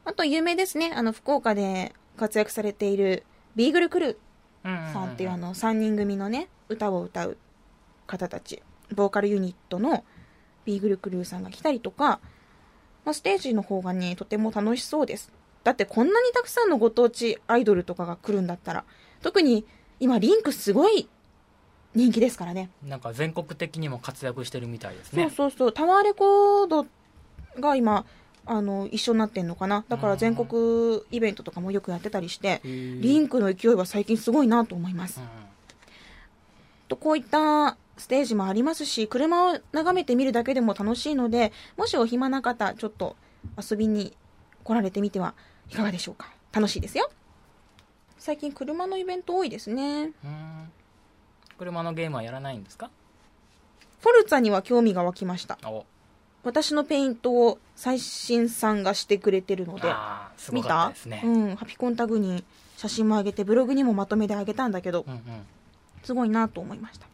あと有名ですね、あの、福岡で活躍されているビーグルクルーさんっていうあの、3人組のね、歌を歌う方たち、ボーカルユニットのビーグルクルーさんが来たりとか、まあ、ステージの方がね、とても楽しそうです。だってこんなにたくさんのご当地アイドルとかが来るんだったら、特に今リンクすごい人気ですからね。なんか全国的にも活躍してるみたいですそうねそうそう、タワーレコードが今、あの、一緒になってんのかな。だから全国イベントとかもよくやってたりして、リリンクの勢いは最近すごいなと思います。とこういったステージもありますし、車を眺めてみるだけでも楽しいので、もしお暇な方、ちょっと遊びに来られてみてはいかがでしょうか。楽しいですよ。最近車のイベント多いですね。うん車のゲームはやらないんですか？フォルツァには興味が湧きました。お私のペイントを最新さんがしてくれてるので、あーすご見た？うん、ハピコンタグに写真も上げて、ブログにもまとめてあげたんだけど、うんうんすごいなと思いました。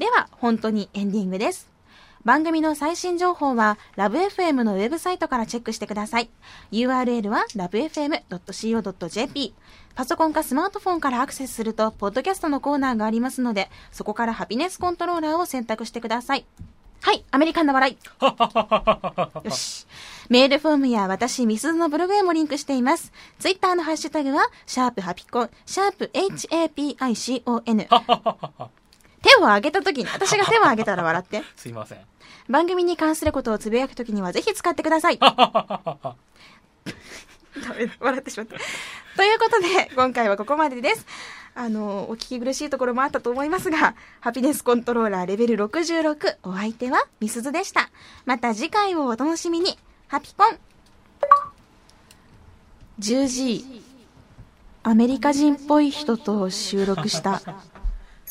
では、本当にエンディングです。番組の最新情報は、ラブ f m のウェブサイトからチェックしてください。URL は lovefm.co.jp。パソコンかスマートフォンからアクセスすると、ポッドキャストのコーナーがありますので、そこからハピネスコントローラーを選択してください。はい、アメリカンな笑い。よし。メールフォームや私、ミスズのブログへもリンクしています。ツイッターのハッシュタグは、シャープハピコン、シャープ HAPICON。手を挙げた時に、私が手を挙げたら笑って。すいません番組に関することをつぶやくときにはぜひ使ってください。ダメだ、笑ってしまった。ということで、今回はここまでです。あの、お聞き苦しいところもあったと思いますが、ハピネスコントローラーレベル66、お相手はみすずでした。また次回をお楽しみに。ハピコン 10G アメリカ人っぽい人と収録した。